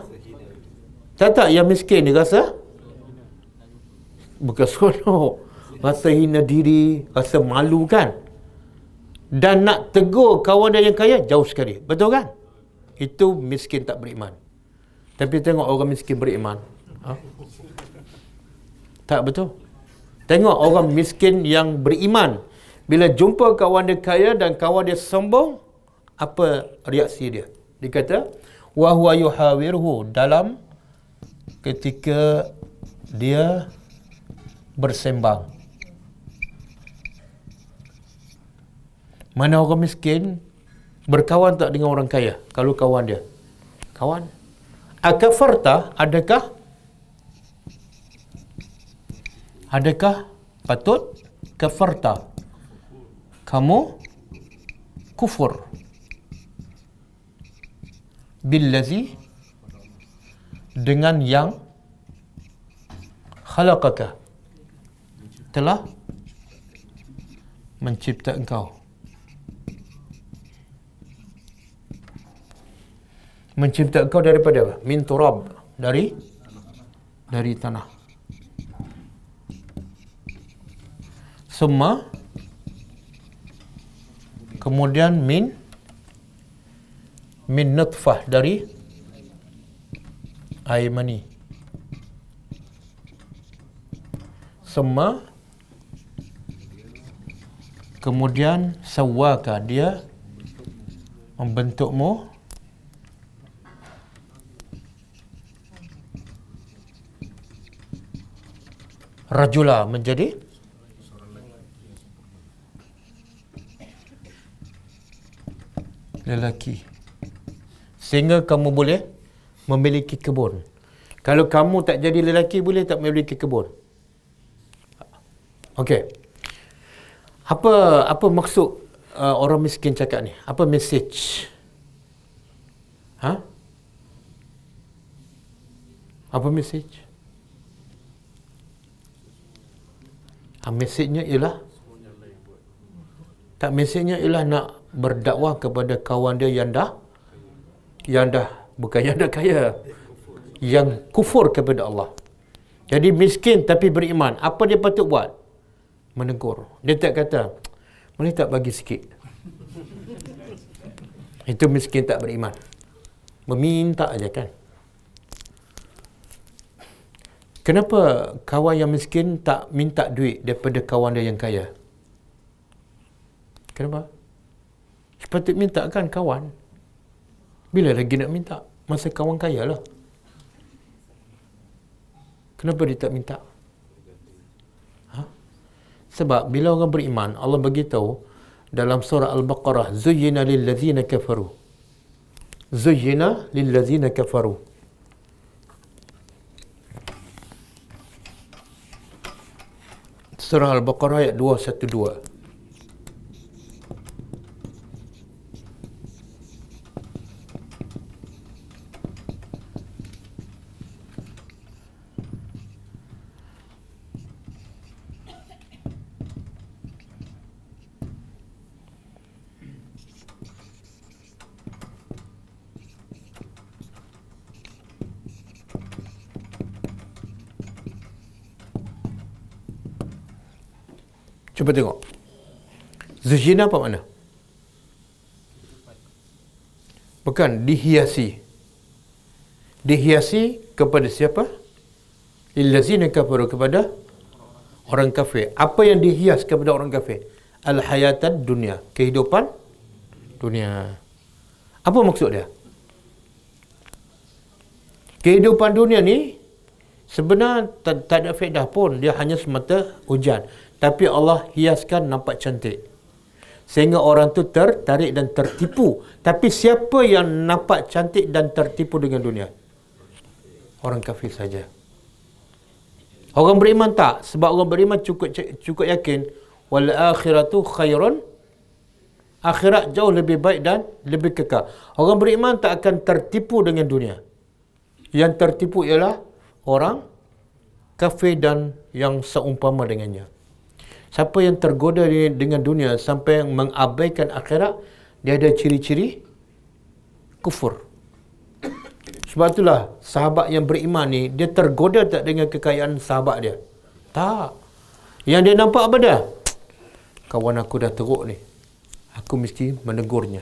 Tak tak yang miskin ni rasa? Bukan seronok. Rasa hina diri, rasa malu kan? Dan nak tegur kawan dia yang kaya jauh sekali. Betul kan? Itu miskin tak beriman. Tapi tengok orang miskin beriman. Ha? Tak betul. Tengok orang miskin yang beriman. Bila jumpa kawan dia kaya dan kawan dia sombong, apa reaksi dia? Dia kata, wa yuhawirhu dalam ketika dia bersembang. Mana orang miskin berkawan tak dengan orang kaya? Kalau kawan dia. Kawan. Akafarta adakah? Adakah patut? Kafarta. Kamu? Kufur. Billazi. Dengan yang khalaqaka. Telah mencipta engkau mencipta engkau daripada apa? min turab. Dari? Dari tanah. Semua kemudian min? Min nutfah. Dari? Air mani. Semua kemudian sawaka dia membentukmu rajula menjadi? Lelaki. Sehingga kamu boleh memiliki kebun. Kalau kamu tak jadi lelaki boleh tak memiliki kebun? Okey. Apa apa maksud uh, orang miskin cakap ni? Apa message? Ha? Apa message ha, mesejnya ialah tak mesejnya ialah nak berdakwah kepada kawan dia yang dah yang dah bukan yang dah kaya. Yang kufur kepada Allah. Jadi miskin tapi beriman. Apa dia patut buat? Menegur. Dia tak kata boleh tak bagi sikit? Itu miskin tak beriman. Meminta aja kan Kenapa kawan yang miskin tak minta duit daripada kawan dia yang kaya? Kenapa? Sepatut minta kan kawan. Bila lagi nak minta? Masa kawan kaya lah. Kenapa dia tak minta? Ha? Sebab bila orang beriman, Allah beritahu dalam surah Al-Baqarah, Zuyyina lillazina kafaru. Zuyyina lillazina kafaru. Surah Al-Baqarah ayat 212. Cuba tengok. Zujina apa makna? Bukan dihiasi. Dihiasi kepada siapa? Illazina kafaru kepada orang kafir. Apa yang dihias kepada orang kafir? Al-hayatan dunia. Kehidupan dunia. Apa maksud dia? Kehidupan dunia ni sebenarnya tak, tak ada faedah pun. Dia hanya semata hujan tapi Allah hiaskan nampak cantik. Sehingga orang tu tertarik dan tertipu. Tapi siapa yang nampak cantik dan tertipu dengan dunia? Orang kafir saja. Orang beriman tak? Sebab orang beriman cukup cukup yakin wal akhiratu khairun. Akhirat jauh lebih baik dan lebih kekal. Orang beriman tak akan tertipu dengan dunia. Yang tertipu ialah orang kafir dan yang seumpama dengannya Siapa yang tergoda dengan dunia sampai mengabaikan akhirat, dia ada ciri-ciri kufur. Sebab itulah sahabat yang beriman ni, dia tergoda tak dengan kekayaan sahabat dia? Tak. Yang dia nampak apa dah? Kawan aku dah teruk ni. Aku mesti menegurnya.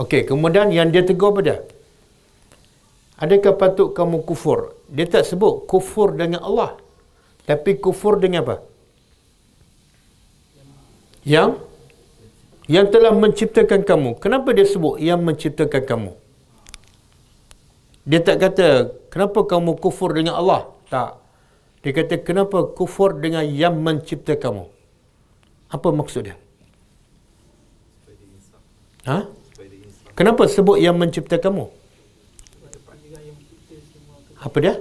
Okey, kemudian yang dia tegur apa dah? Adakah patut kamu kufur? Dia tak sebut kufur dengan Allah. Tapi kufur dengan apa? Yang yang telah menciptakan kamu. Kenapa dia sebut yang menciptakan kamu? Dia tak kata kenapa kamu kufur dengan Allah? Tak. Dia kata kenapa kufur dengan yang mencipta kamu? Apa maksud dia? Ha? Kenapa sebut yang mencipta kamu? Apa dia?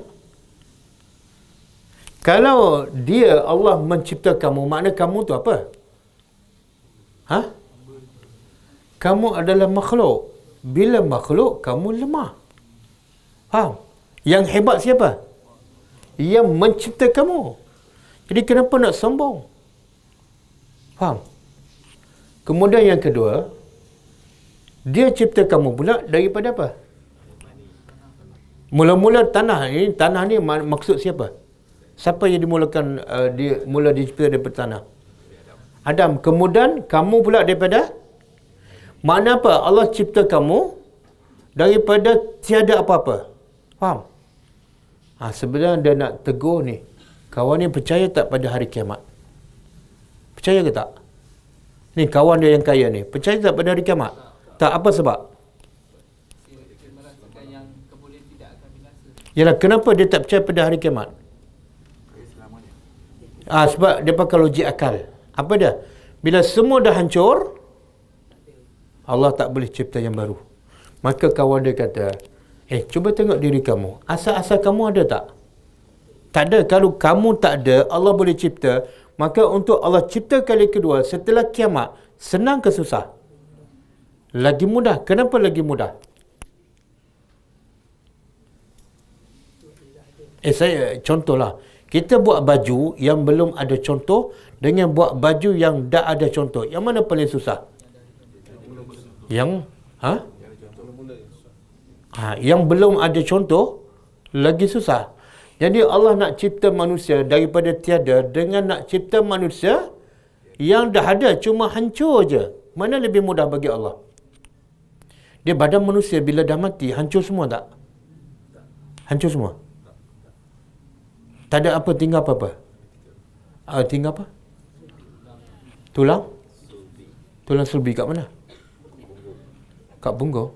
Kalau dia Allah mencipta kamu, makna kamu tu apa? Ha? Kamu adalah makhluk. Bila makhluk, kamu lemah. Faham? Yang hebat siapa? Yang mencipta kamu. Jadi kenapa nak sombong? Faham? Kemudian yang kedua, dia cipta kamu pula daripada apa? Mula-mula tanah ini, tanah ni mak- maksud siapa? Siapa yang dimulakan uh, dia mula dicipta daripada tanah? Adam. Kemudian kamu pula daripada Makna apa? Allah cipta kamu daripada tiada apa-apa. Faham? Ha, sebenarnya dia nak tegur ni. Kawan ni percaya tak pada hari kiamat? Percaya ke tak? Ni kawan dia yang kaya ni. Percaya tak pada hari kiamat? Tak. Apa sebab? Yalah, kenapa dia tak percaya pada hari kiamat? Ah, sebab dia pakai logik akal. Apa dia? Bila semua dah hancur, Allah tak boleh cipta yang baru. Maka kawan dia kata, eh cuba tengok diri kamu. Asal-asal kamu ada tak? Tak ada. Kalau kamu tak ada, Allah boleh cipta. Maka untuk Allah cipta kali kedua setelah kiamat, senang ke susah? Lagi mudah. Kenapa lagi mudah? Eh saya contohlah. Kita buat baju yang belum ada contoh dengan buat baju yang dah ada contoh. Yang mana paling susah? Yang ha? ha yang belum ada contoh lagi susah. Jadi Allah nak cipta manusia daripada tiada dengan nak cipta manusia yang dah ada cuma hancur je. Mana lebih mudah bagi Allah? Dia badan manusia bila dah mati hancur semua tak? Hancur semua. Tak ada apa tinggal apa-apa. Uh, tinggal apa? Tulang? Tulang sulbi kat mana? Kat punggung?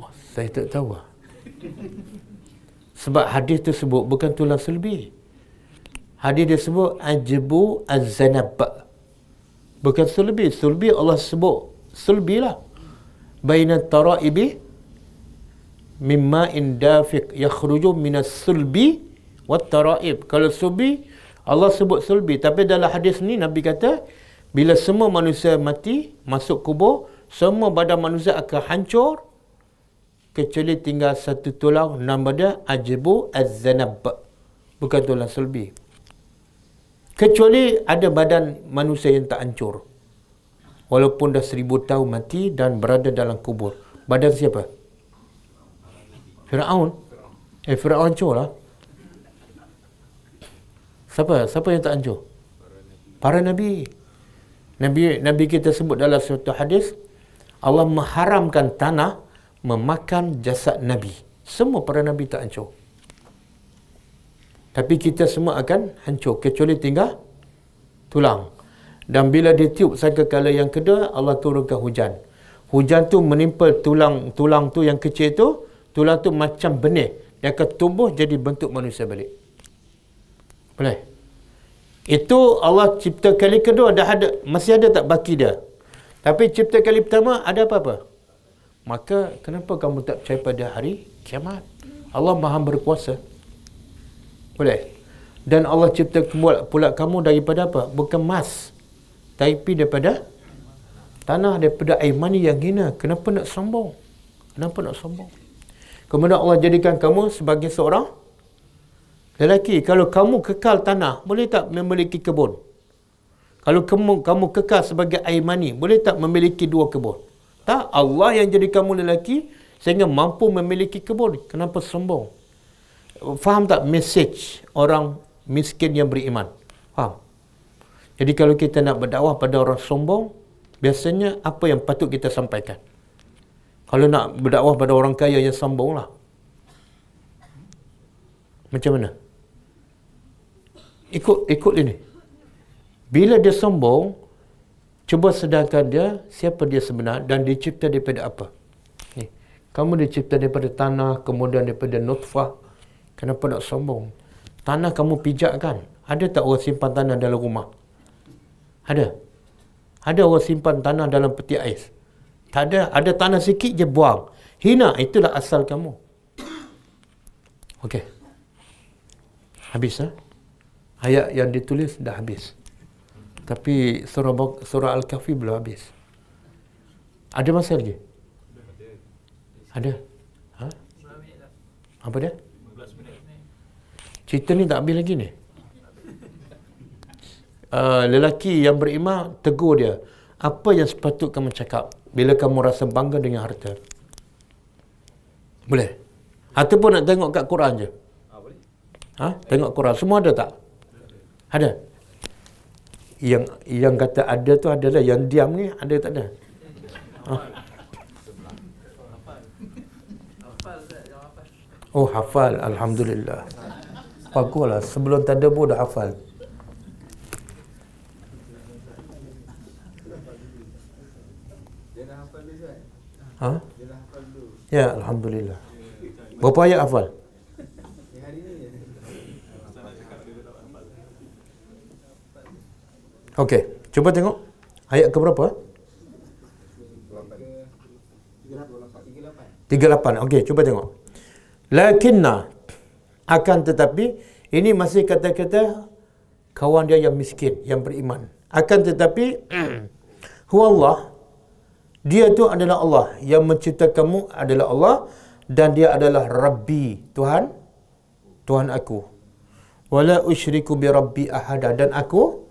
Oh, saya tak tahu lah. Sebab hadis tersebut bukan tulang sulbi. Hadis dia sebut ajbu az-zanab. Bukan sulbi. Sulbi Allah sebut sulbi lah. Baina tara'ibi mimma indafiq yakhruju minas sulbi wat tara'ib. Kalau sulbi Allah sebut sulbi tapi dalam hadis ni Nabi kata bila semua manusia mati masuk kubur semua badan manusia akan hancur kecuali tinggal satu tulang nama dia ajbu az-zanab. Bukan tulang sulbi. Kecuali ada badan manusia yang tak hancur. Walaupun dah seribu tahun mati dan berada dalam kubur. Badan siapa? Fir'aun. Eh, Fir'aun hancur lah. Siapa? Siapa yang tak hancur? Para Nabi. Nabi Nabi kita sebut dalam suatu hadis, Allah mengharamkan tanah memakan jasad Nabi. Semua para Nabi tak hancur. Tapi kita semua akan hancur. Kecuali tinggal tulang. Dan bila dia tiup sangka kala yang kedua, Allah turunkan hujan. Hujan tu menimpa tulang tulang tu yang kecil tu, tulang tu macam benih. Dia akan tumbuh jadi bentuk manusia balik. Boleh? Itu Allah cipta kali kedua dah ada masih ada tak baki dia. Tapi cipta kali pertama ada apa-apa? Maka kenapa kamu tak percaya pada hari kiamat? Allah Maha berkuasa. Boleh? Dan Allah cipta pula, pula kamu daripada apa? Bukan emas. Tapi daripada tanah daripada air mani yang hina. Kenapa nak sombong? Kenapa nak sombong? Kemudian Allah jadikan kamu sebagai seorang lelaki. Kalau kamu kekal tanah, boleh tak memiliki kebun? Kalau kamu kamu kekal sebagai air mani, boleh tak memiliki dua kebun? Tak, Allah yang jadi kamu lelaki sehingga mampu memiliki kebun. Kenapa sombong? Faham tak message orang miskin yang beriman? Faham? Jadi kalau kita nak berdakwah pada orang sombong, biasanya apa yang patut kita sampaikan? Kalau nak berdakwah pada orang kaya yang sombong lah. Macam mana? Ikut ikut ini. Bila dia sombong, cuba sedangkan dia siapa dia sebenar dan dicipta daripada apa. Ni. Kamu dicipta daripada tanah, kemudian daripada nutfah. Kenapa nak sombong? Tanah kamu pijak kan? Ada tak orang simpan tanah dalam rumah? Ada. Ada orang simpan tanah dalam peti ais. Tak ada. Ada tanah sikit je buang. Hina, itulah asal kamu. Okey. Habis ha? Ayat yang ditulis dah habis. Tapi surah surah Al-Kahfi belum habis. Ada masa lagi? Ada. Ha? Apa dia? Cerita ni tak habis lagi ni. Uh, lelaki yang beriman tegur dia. Apa yang sepatut kamu cakap bila kamu rasa bangga dengan harta? Boleh? Ataupun nak tengok kat Quran je? Ha? Tengok Quran. Semua ada tak? Ada? Yang yang kata ada tu adalah yang diam ni ada tak ada? Ha? Oh hafal Alhamdulillah Baguslah Sebelum tak ada pun dah hafal Ha? Ya Alhamdulillah Berapa ayat hafal? Okey, cuba tengok ayat ke berapa? 38. Okey, cuba tengok. Lakinna akan tetapi ini masih kata-kata kawan dia yang miskin, yang beriman. Akan tetapi huwallah dia tu adalah Allah yang menciptakanmu adalah Allah dan dia adalah Rabbi, Tuhan Tuhan aku. Wala usyriku bi rabbi ahada dan aku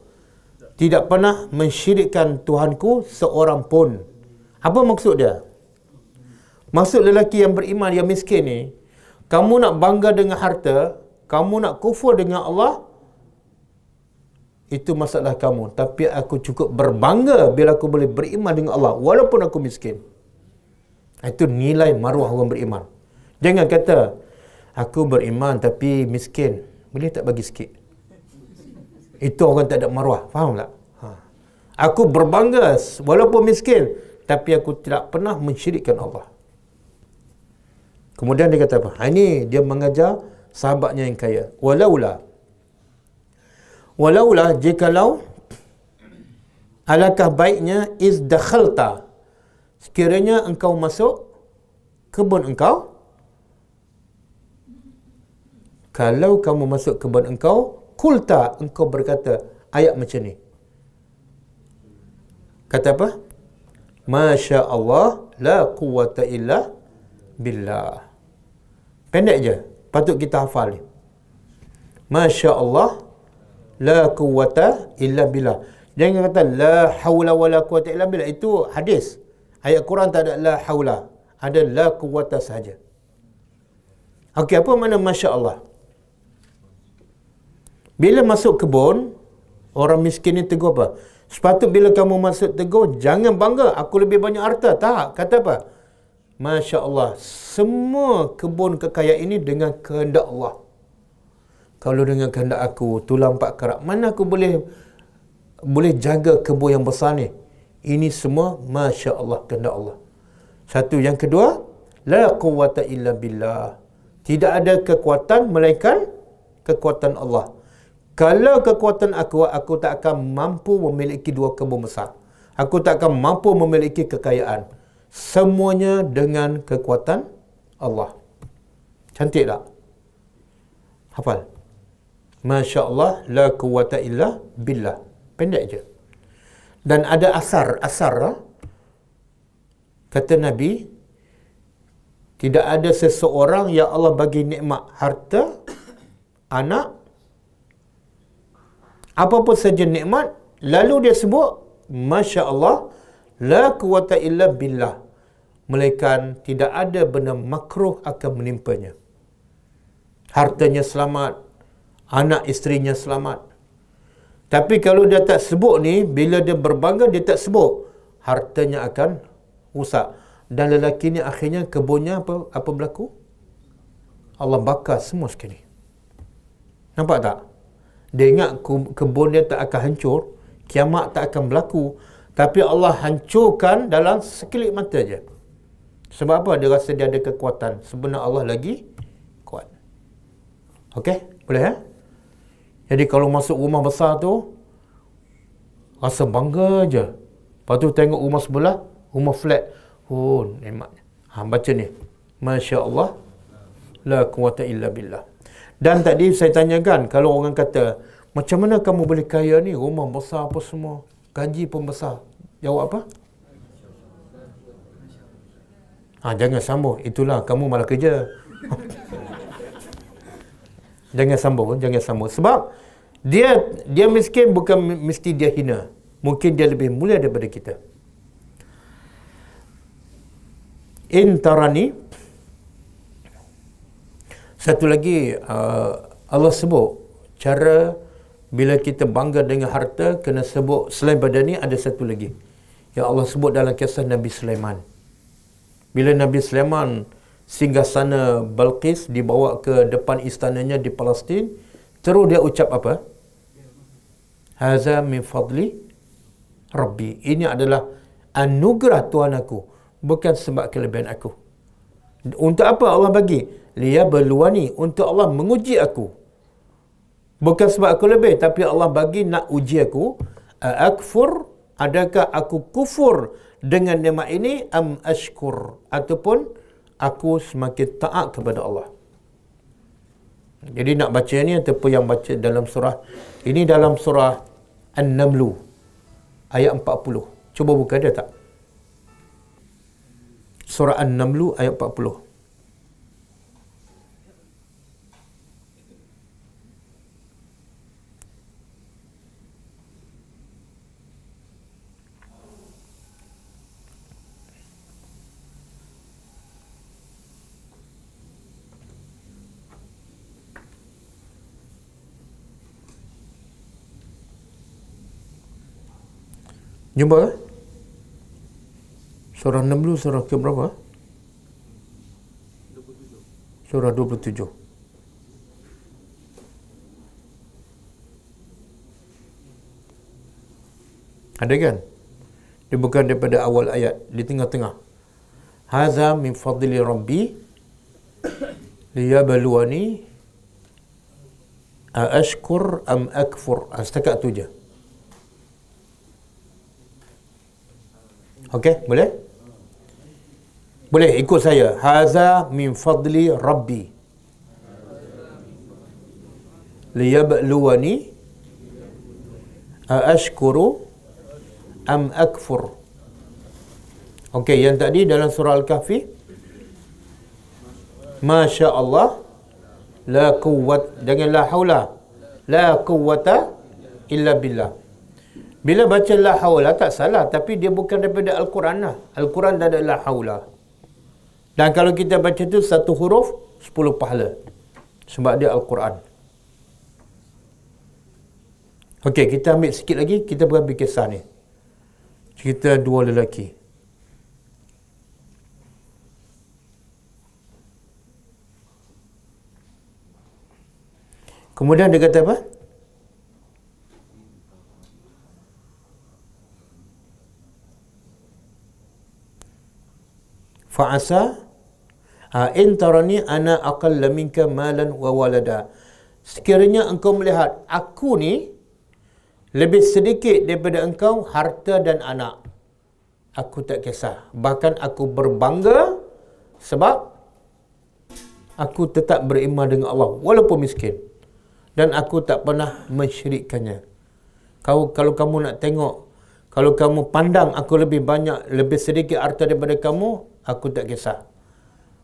tidak pernah mensyirikkan Tuhanku seorang pun. Apa maksud dia? Maksud lelaki yang beriman, yang miskin ni, kamu nak bangga dengan harta, kamu nak kufur dengan Allah, itu masalah kamu. Tapi aku cukup berbangga bila aku boleh beriman dengan Allah, walaupun aku miskin. Itu nilai maruah orang beriman. Jangan kata, aku beriman tapi miskin. Boleh tak bagi sikit? Itu orang tak ada maruah. Faham tak? Ha. Aku berbangga walaupun miskin. Tapi aku tidak pernah mensyirikkan Allah. Kemudian dia kata apa? Ha, ini dia mengajar sahabatnya yang kaya. Walaulah. Walaulah jikalau alakah baiknya is dakhalta. Sekiranya engkau masuk kebun engkau. Kalau kamu masuk kebun engkau, kulta engkau berkata ayat macam ni. Kata apa? Masya Allah la quwata illa billah. Pendek je. Patut kita hafal ni. Masya Allah la quwata illa billah. Jangan kata la hawla wa la quwata illa billah. Itu hadis. Ayat Quran tak ada la hawla. Ada la quwata sahaja. Okey, apa mana Masya Allah? Bila masuk kebun, orang miskin ni tegur apa? Sepatut bila kamu masuk tegur, jangan bangga, aku lebih banyak harta. Tak, kata apa? Masya Allah, semua kebun kekayaan ini dengan kehendak Allah. Kalau dengan kehendak aku, tulang pak kerak, mana aku boleh boleh jaga kebun yang besar ni? Ini semua Masya Allah, kehendak Allah. Satu. Yang kedua, La quwata illa billah. Tidak ada kekuatan melainkan kekuatan Allah. Kalau kekuatan aku, aku tak akan mampu memiliki dua kebun besar. Aku tak akan mampu memiliki kekayaan. Semuanya dengan kekuatan Allah. Cantik tak? Hafal. Masya Allah, la quwata illa billah. Pendek je. Dan ada asar, asar. ha? Kata Nabi, tidak ada seseorang yang Allah bagi nikmat harta, anak, apa-apa saja nikmat, lalu dia sebut, Masya Allah, la quwata illa billah. Melainkan tidak ada benda makruh akan menimpanya. Hartanya selamat, anak isterinya selamat. Tapi kalau dia tak sebut ni, bila dia berbangga, dia tak sebut, hartanya akan rusak. Dan lelaki ni akhirnya kebunnya apa apa berlaku? Allah bakar semua sekali. Nampak tak? Dia ingat ke- kebun dia tak akan hancur, kiamat tak akan berlaku, tapi Allah hancurkan dalam sekelip mata je. Sebab apa? Dia rasa dia ada kekuatan. Sebenarnya Allah lagi kuat. Okey? Boleh ya? Jadi kalau masuk rumah besar tu, rasa bangga je. Lepas tu tengok rumah sebelah, rumah flat. Oh, nikmat. Ha, baca ni. Masya Allah. La quwata illa billah. Dan tadi saya tanyakan, kalau orang kata, Macam mana kamu boleh kaya ni? Rumah besar apa semua. Gaji pun besar. Jawab apa? Ha, jangan sambung. Itulah kamu malah kerja. jangan sambung, jangan sambung. Sebab dia dia miskin bukan mesti dia hina. Mungkin dia lebih mulia daripada kita. Intarani satu lagi uh, Allah sebut cara bila kita bangga dengan harta kena sebut selain pada ni ada satu lagi yang Allah sebut dalam kisah Nabi Sulaiman bila Nabi Sulaiman singgah sana Balqis dibawa ke depan istananya di Palestin terus dia ucap apa haza min fadli rabbi. Ini adalah anugerah Tuhan aku bukan sebab kelebihan aku. Untuk apa Allah bagi? Liya berluani untuk Allah menguji aku. Bukan sebab aku lebih tapi Allah bagi nak uji aku. Akfur adakah aku kufur dengan nikmat ini? Am ashkur ataupun aku semakin taat kepada Allah. Jadi nak baca ni ataupun yang baca dalam surah ini dalam surah An-Namlu. Ayat 40 cuba buka dia tak? Surah An-Namlu ayat 40 Jumpa ke? Surah 60 surah ke berapa? 27. Surah 27. Ada kan? Dia bukan daripada awal ayat, di tengah-tengah. Haza min fadli rabbi liyabluwani a ashkur am akfur. Ah, setakat tu je. Okey, boleh? Boleh ikut saya. Haza min fadli rabbi. Liyabluwani ashkuru am akfur. Okey, yang tadi dalam surah Al-Kahfi Masya Allah La quwwat Jangan la hawla La quwwata Illa billah bila baca la haula tak salah tapi dia bukan daripada al-Quran lah. Al-Quran dah ada la haula. Dan kalau kita baca tu satu huruf 10 pahala. Sebab dia al-Quran. Okey, kita ambil sikit lagi kita berambil kisah ni. Cerita dua lelaki. Kemudian dia kata apa? Fa'asa ha, in tarani ana aqalla minka malan wa walada. Sekiranya engkau melihat aku ni lebih sedikit daripada engkau harta dan anak aku tak kisah. Bahkan aku berbangga sebab aku tetap beriman dengan Allah walaupun miskin. Dan aku tak pernah mensyirikkannya. Kalau kalau kamu nak tengok kalau kamu pandang aku lebih banyak lebih sedikit harta daripada kamu aku tak kisah.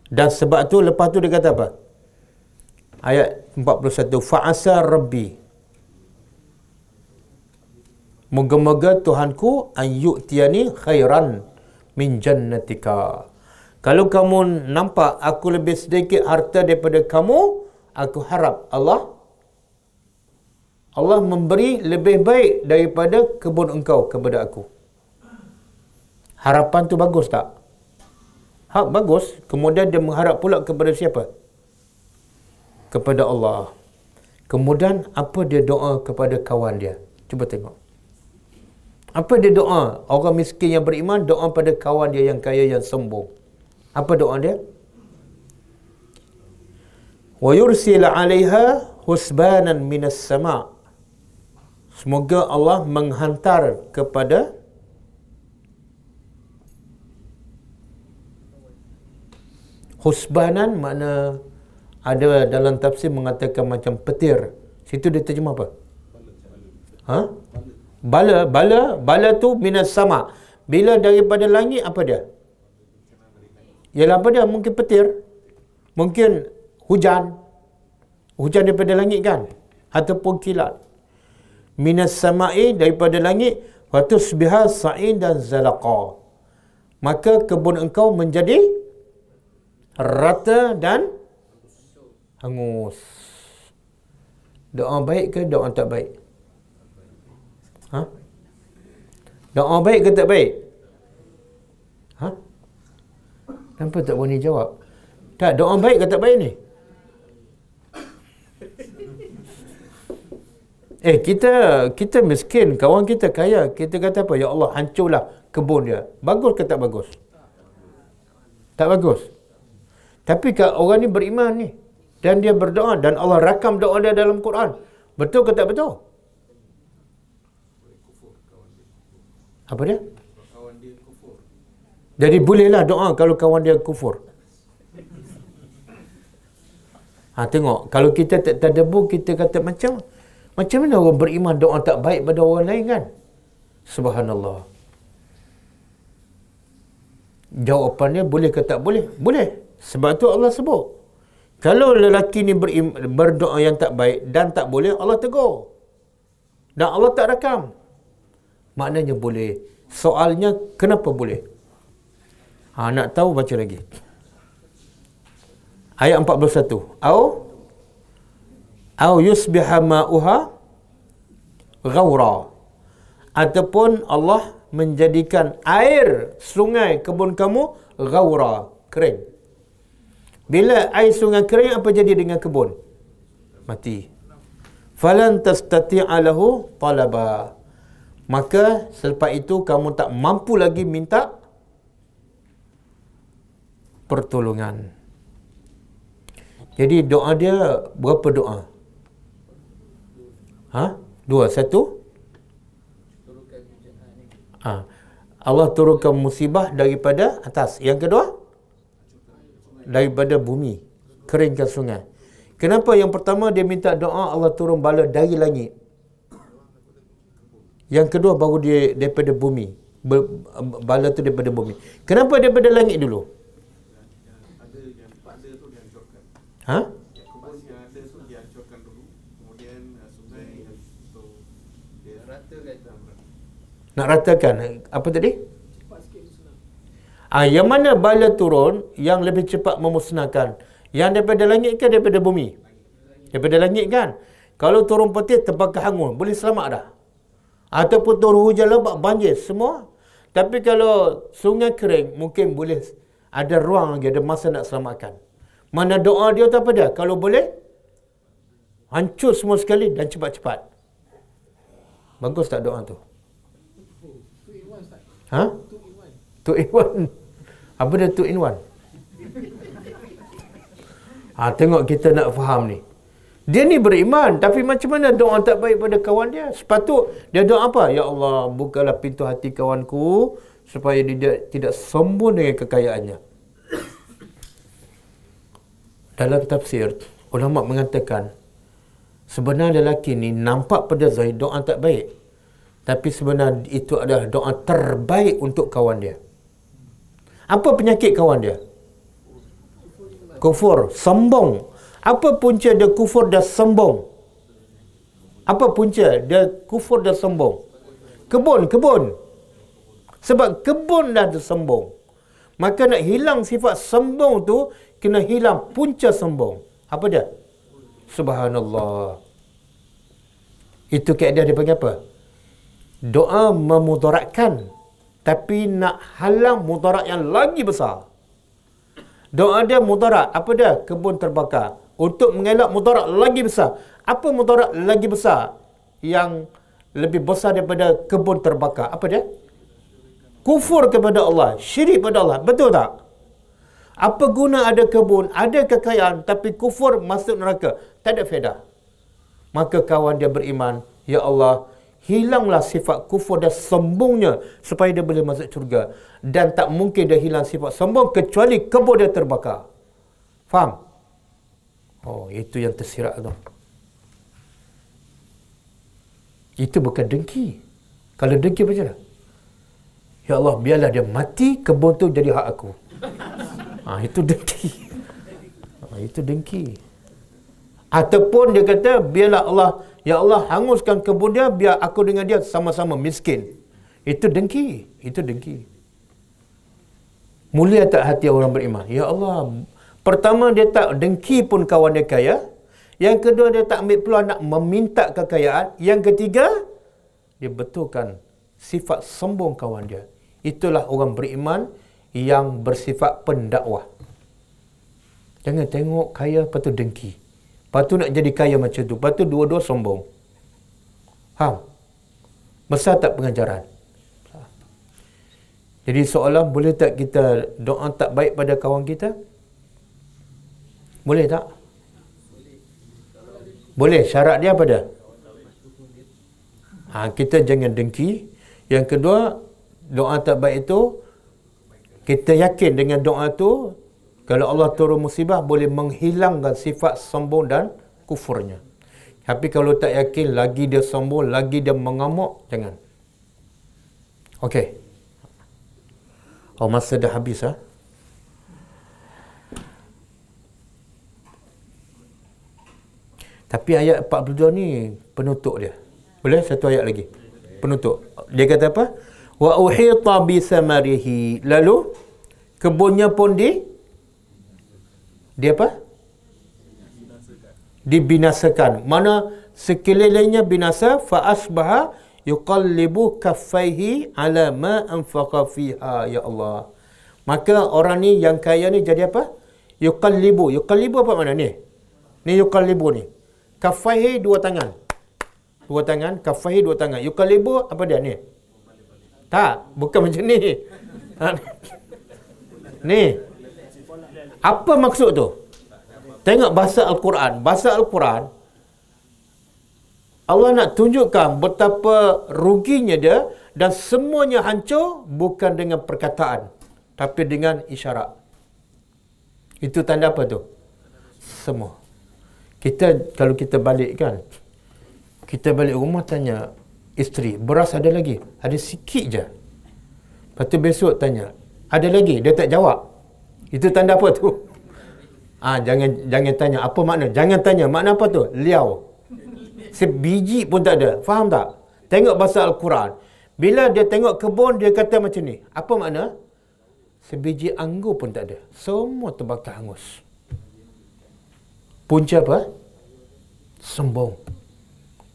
Dan sebab tu lepas tu dia kata apa? Ayat 41 fa'asa rabbi Moga-moga Tuhanku an yu'tiyani khairan min jannatika. Kalau kamu nampak aku lebih sedikit harta daripada kamu, aku harap Allah Allah memberi lebih baik daripada kebun engkau kepada aku. Harapan tu bagus tak? hak bagus. Kemudian dia mengharap pula kepada siapa? Kepada Allah. Kemudian apa dia doa kepada kawan dia? Cuba tengok. Apa dia doa? Orang miskin yang beriman doa pada kawan dia yang kaya yang sombong. Apa doa dia? Wa yursil 'alaiha husbanan minas sama' semoga Allah menghantar kepada Husbanan mana ada dalam tafsir mengatakan macam petir. Situ dia terjemah apa? Ha? Bala, bala, bala tu minas sama. Bila daripada langit apa dia? Ialah apa dia? Mungkin petir. Mungkin hujan. Hujan daripada langit kan? Ataupun kilat. Minas sama'i daripada langit. Watusbiha sa'in dan zalaqa. Maka kebun engkau menjadi rata dan hangus. Doa baik ke doa tak baik? Ha? Doa baik ke tak baik? Ha? Kenapa tak berani jawab? Tak, doa baik ke tak baik ni? Eh, kita kita miskin, kawan kita kaya. Kita kata apa? Ya Allah, hancurlah kebun dia. Bagus ke tak bagus? Tak bagus. Tapi kalau orang ni beriman ni dan dia berdoa dan Allah rakam doa dia dalam Quran. Betul ke tak betul? Apa dia? Jadi bolehlah doa kalau kawan dia kufur. Ha, tengok, kalau kita tak terdebu, kita kata macam macam mana orang beriman doa tak baik pada orang lain kan? Subhanallah. Jawapannya boleh ke tak boleh? Boleh. Sebab tu Allah sebut. Kalau lelaki ni berdoa yang tak baik dan tak boleh, Allah tegur. Dan Allah tak rakam. Maknanya boleh. Soalnya kenapa boleh? Ha, nak tahu baca lagi. Ayat 41. Au au yusbiha ma'uha ghaura. Ataupun Allah menjadikan air sungai kebun kamu ghaura, kering. Bila air sungai kering apa jadi dengan kebun? Mati. Falan tastati'a lahu talaba maka selepas itu kamu tak mampu lagi minta pertolongan. Jadi doa dia berapa doa? Ha? Dua. Satu? Ha. Allah turunkan musibah daripada atas. Yang kedua? Daripada bumi. Keringkan sungai. Kenapa yang pertama dia minta doa Allah turun bala dari langit? Yang kedua baru dia daripada bumi. Bala tu daripada bumi. Kenapa daripada langit dulu? Ha? Nak ratakan. Apa tadi? Ah, yang mana bala turun yang lebih cepat memusnahkan? Yang daripada langit ke daripada bumi? Daripada langit kan? Kalau turun petir terbakar hangun, boleh selamat dah. Ataupun turun hujan lebat, banjir, semua. Tapi kalau sungai kering, mungkin boleh ada ruang lagi, ada masa nak selamatkan. Mana doa dia tu apa dia? Kalau boleh, hancur semua sekali dan cepat-cepat. Bagus tak doa tu? Ha? Two in one. Apa dia two in one? Ha, tengok kita nak faham ni. Dia ni beriman tapi macam mana doa tak baik pada kawan dia? Sepatut dia doa apa? Ya Allah, bukalah pintu hati kawanku supaya dia tidak, sombong dengan kekayaannya. Dalam tafsir, ulama mengatakan sebenarnya lelaki ni nampak pada zahir doa tak baik. Tapi sebenarnya itu adalah doa terbaik untuk kawan dia. Apa penyakit kawan dia? Kufur, sombong, apa punca dia kufur dan sombong? Apa punca dia kufur dan sombong? Kebun, kebun. Sebab kebun dah sombong. Maka nak hilang sifat sombong tu, kena hilang punca sombong. Apa dia? Subhanallah. Itu kaedah dia panggil apa? Doa memudaratkan. Tapi nak halang mudarat yang lagi besar. Doa dia mudarat. Apa dia? Kebun terbakar untuk mengelak mudarat lagi besar. Apa mudarat lagi besar yang lebih besar daripada kebun terbakar? Apa dia? Kufur kepada Allah, syirik kepada Allah. Betul tak? Apa guna ada kebun, ada kekayaan tapi kufur masuk neraka? Tak ada faedah. Maka kawan dia beriman, Ya Allah, hilanglah sifat kufur dan sombongnya supaya dia boleh masuk syurga. Dan tak mungkin dia hilang sifat sombong kecuali kebun dia terbakar. Faham? Oh, itu yang tersirat tu. Itu bukan dengki. Kalau dengki macam mana? Ya Allah, biarlah dia mati, kebun tu jadi hak aku. Ha, itu dengki. Ha, itu dengki. Ataupun dia kata, biarlah Allah, Ya Allah, hanguskan kebun dia, biar aku dengan dia sama-sama miskin. Itu dengki. Itu dengki. Mulia tak hati orang beriman? Ya Allah, pertama dia tak dengki pun kawan dia kaya. Yang kedua, dia tak ambil peluang nak meminta kekayaan. Yang ketiga, dia betulkan sifat sombong kawan dia. Itulah orang beriman yang bersifat pendakwah. Jangan tengok kaya lepas tu dengki. Lepas tu nak jadi kaya macam tu. Lepas tu dua-dua sombong. Faham? Besar tak pengajaran? Jadi seolah boleh tak kita doa tak baik pada kawan kita? Boleh tak? Boleh. Syarat dia apa dia? Ha, kita jangan dengki. Yang kedua, doa tak baik itu kita yakin dengan doa tu kalau Allah turun musibah boleh menghilangkan sifat sombong dan kufurnya. Tapi kalau tak yakin lagi dia sombong, lagi dia mengamuk, jangan. Okey. Oh masa dah habis ah. Ha? Tapi ayat 42 ni penutup dia. Boleh satu ayat lagi. Penutup. Dia kata apa? wa uhita bi samarihi lalu kebunnya pun di dia apa? Dibinasakan. Mana sekelilingnya binasa fa asbaha yuqallibu kaffaihi ala ma anfaqa fiha ya Allah. Maka orang ni yang kaya ni jadi apa? Yuqallibu. Yuqallibu apa makna ni? Ni yuqallibu ni. Kaffaihi dua tangan. Dua tangan kaffaihi dua tangan. Yuqallibu apa dia ni? Tak, bukan macam ni. Ha. Ni. Apa maksud tu? Tengok bahasa Al-Quran. Bahasa Al-Quran, Allah nak tunjukkan betapa ruginya dia dan semuanya hancur bukan dengan perkataan tapi dengan isyarat. Itu tanda apa tu? Semua. Kita kalau kita balik kan, kita balik rumah tanya, isteri beras ada lagi ada sikit je lepas tu besok tanya ada lagi dia tak jawab itu tanda apa tu? Ah ha, jangan jangan tanya. Apa makna? Jangan tanya. Makna apa tu? Liau. Sebiji pun tak ada. Faham tak? Tengok bahasa al-Quran. Bila dia tengok kebun dia kata macam ni. Apa makna? Sebiji anggur pun tak ada. Semua terbakar hangus. Punca apa? Sombong.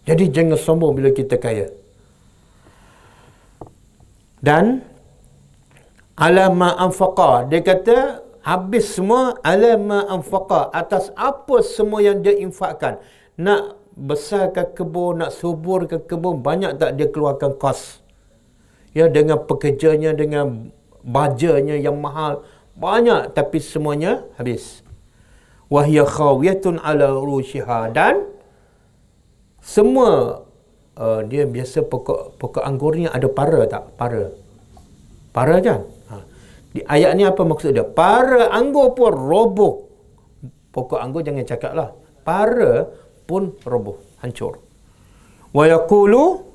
Jadi jangan sombong bila kita kaya. Dan alama anfaqa dia kata habis semua alama anfaqa atas apa semua yang dia infakkan. Nak besarkan kebun, nak suburkan kebun, banyak tak dia keluarkan kos. Ya dengan pekerjanya dengan bajanya yang mahal banyak tapi semuanya habis. Wahya khawiyatun ala rushiha dan semua uh, dia biasa pokok pokok anggur ni ada para tak? Para. Para kan? Di ayat ni apa maksud dia? Para anggur pun roboh. Pokok anggur jangan cakap lah. Para pun roboh. Hancur. Wa yaqulu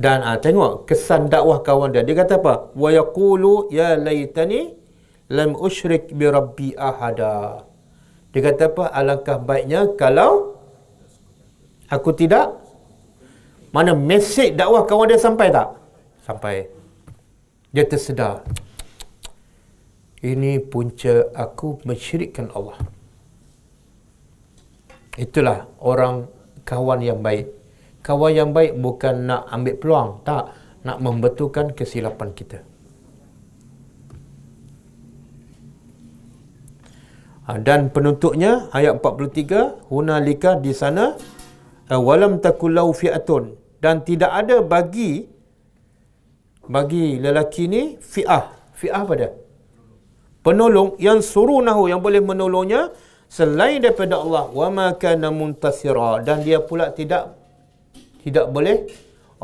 dan ah tengok kesan dakwah kawan dia. Dia kata apa? Wa yaqulu ya laitani lam usyrik bi rabbi ahada. Dia kata apa? Alangkah baiknya kalau Aku tidak. Mana mesej dakwah kawan dia sampai tak? Sampai. Dia tersedar. Ini punca aku mensyirikkan Allah. Itulah orang kawan yang baik. Kawan yang baik bukan nak ambil peluang. Tak. Nak membetulkan kesilapan kita. Ha, dan penutupnya ayat 43 hunalika di sana walam takullau fi'atun dan tidak ada bagi bagi lelaki ni fi'ah fi'ah pada penolong yang surunahu yang boleh menolongnya selain daripada Allah wa ma kana muntasira dan dia pula tidak tidak boleh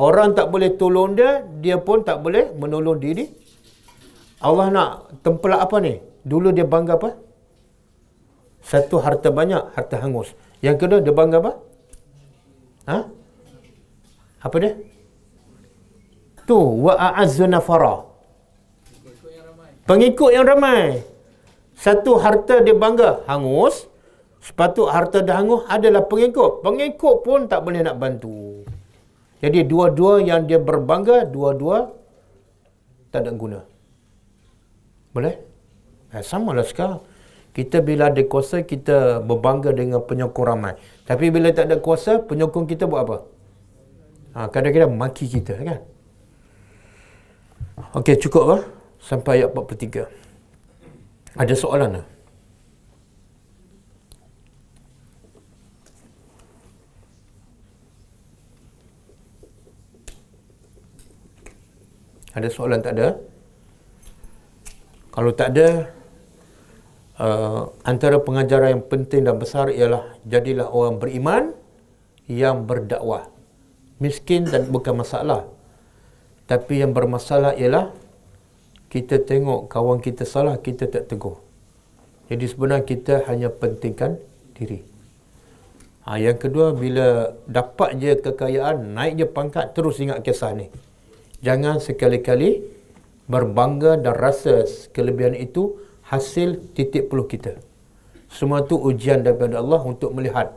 orang tak boleh tolong dia dia pun tak boleh menolong diri Allah nak tempelak apa ni dulu dia bangga apa satu harta banyak harta hangus yang kedua dia bangga apa Ha? Apa dia? Tu wa a'azzu nafara. Pengikut yang ramai. Satu harta dia bangga hangus. Sepatut harta dah hangus adalah pengikut. Pengikut pun tak boleh nak bantu. Jadi dua-dua yang dia berbangga, dua-dua tak ada guna. Boleh? Eh, sama lah sekarang. Kita bila ada kuasa, kita berbangga dengan penyokong ramai. Tapi bila tak ada kuasa, penyokong kita buat apa? Ha, kadang-kadang maki kita kan? Okey, cukup lah. Sampai ayat 43. Ada soalan tak? Ada soalan tak ada? Kalau tak ada, uh, antara pengajaran yang penting dan besar ialah jadilah orang beriman yang berdakwah. Miskin dan bukan masalah. Tapi yang bermasalah ialah kita tengok kawan kita salah, kita tak tegur. Jadi sebenarnya kita hanya pentingkan diri. Ha, yang kedua, bila dapat je kekayaan, naik je pangkat, terus ingat kisah ni. Jangan sekali-kali berbangga dan rasa kelebihan itu hasil titik peluh kita. Semua tu ujian daripada Allah untuk melihat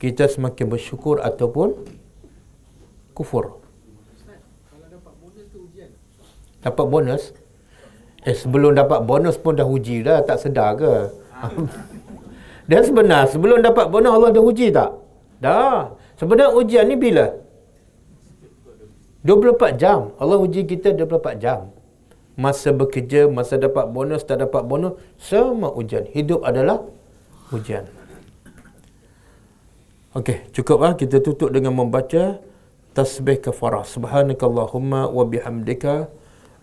kita semakin bersyukur ataupun kufur. Dapat bonus? Eh sebelum dapat bonus pun dah uji dah, tak sedar ke? Dan sebenar, sebelum dapat bonus Allah dah uji tak? Dah. Sebenarnya ujian ni bila? 24 jam. Allah uji kita 24 jam. Masa bekerja, masa dapat bonus, tak dapat bonus, semua ujian. Hidup adalah ujian. Okey, cukup lah. Kita tutup dengan membaca tasbih kafarah. Subhanakallahumma wa bihamdika.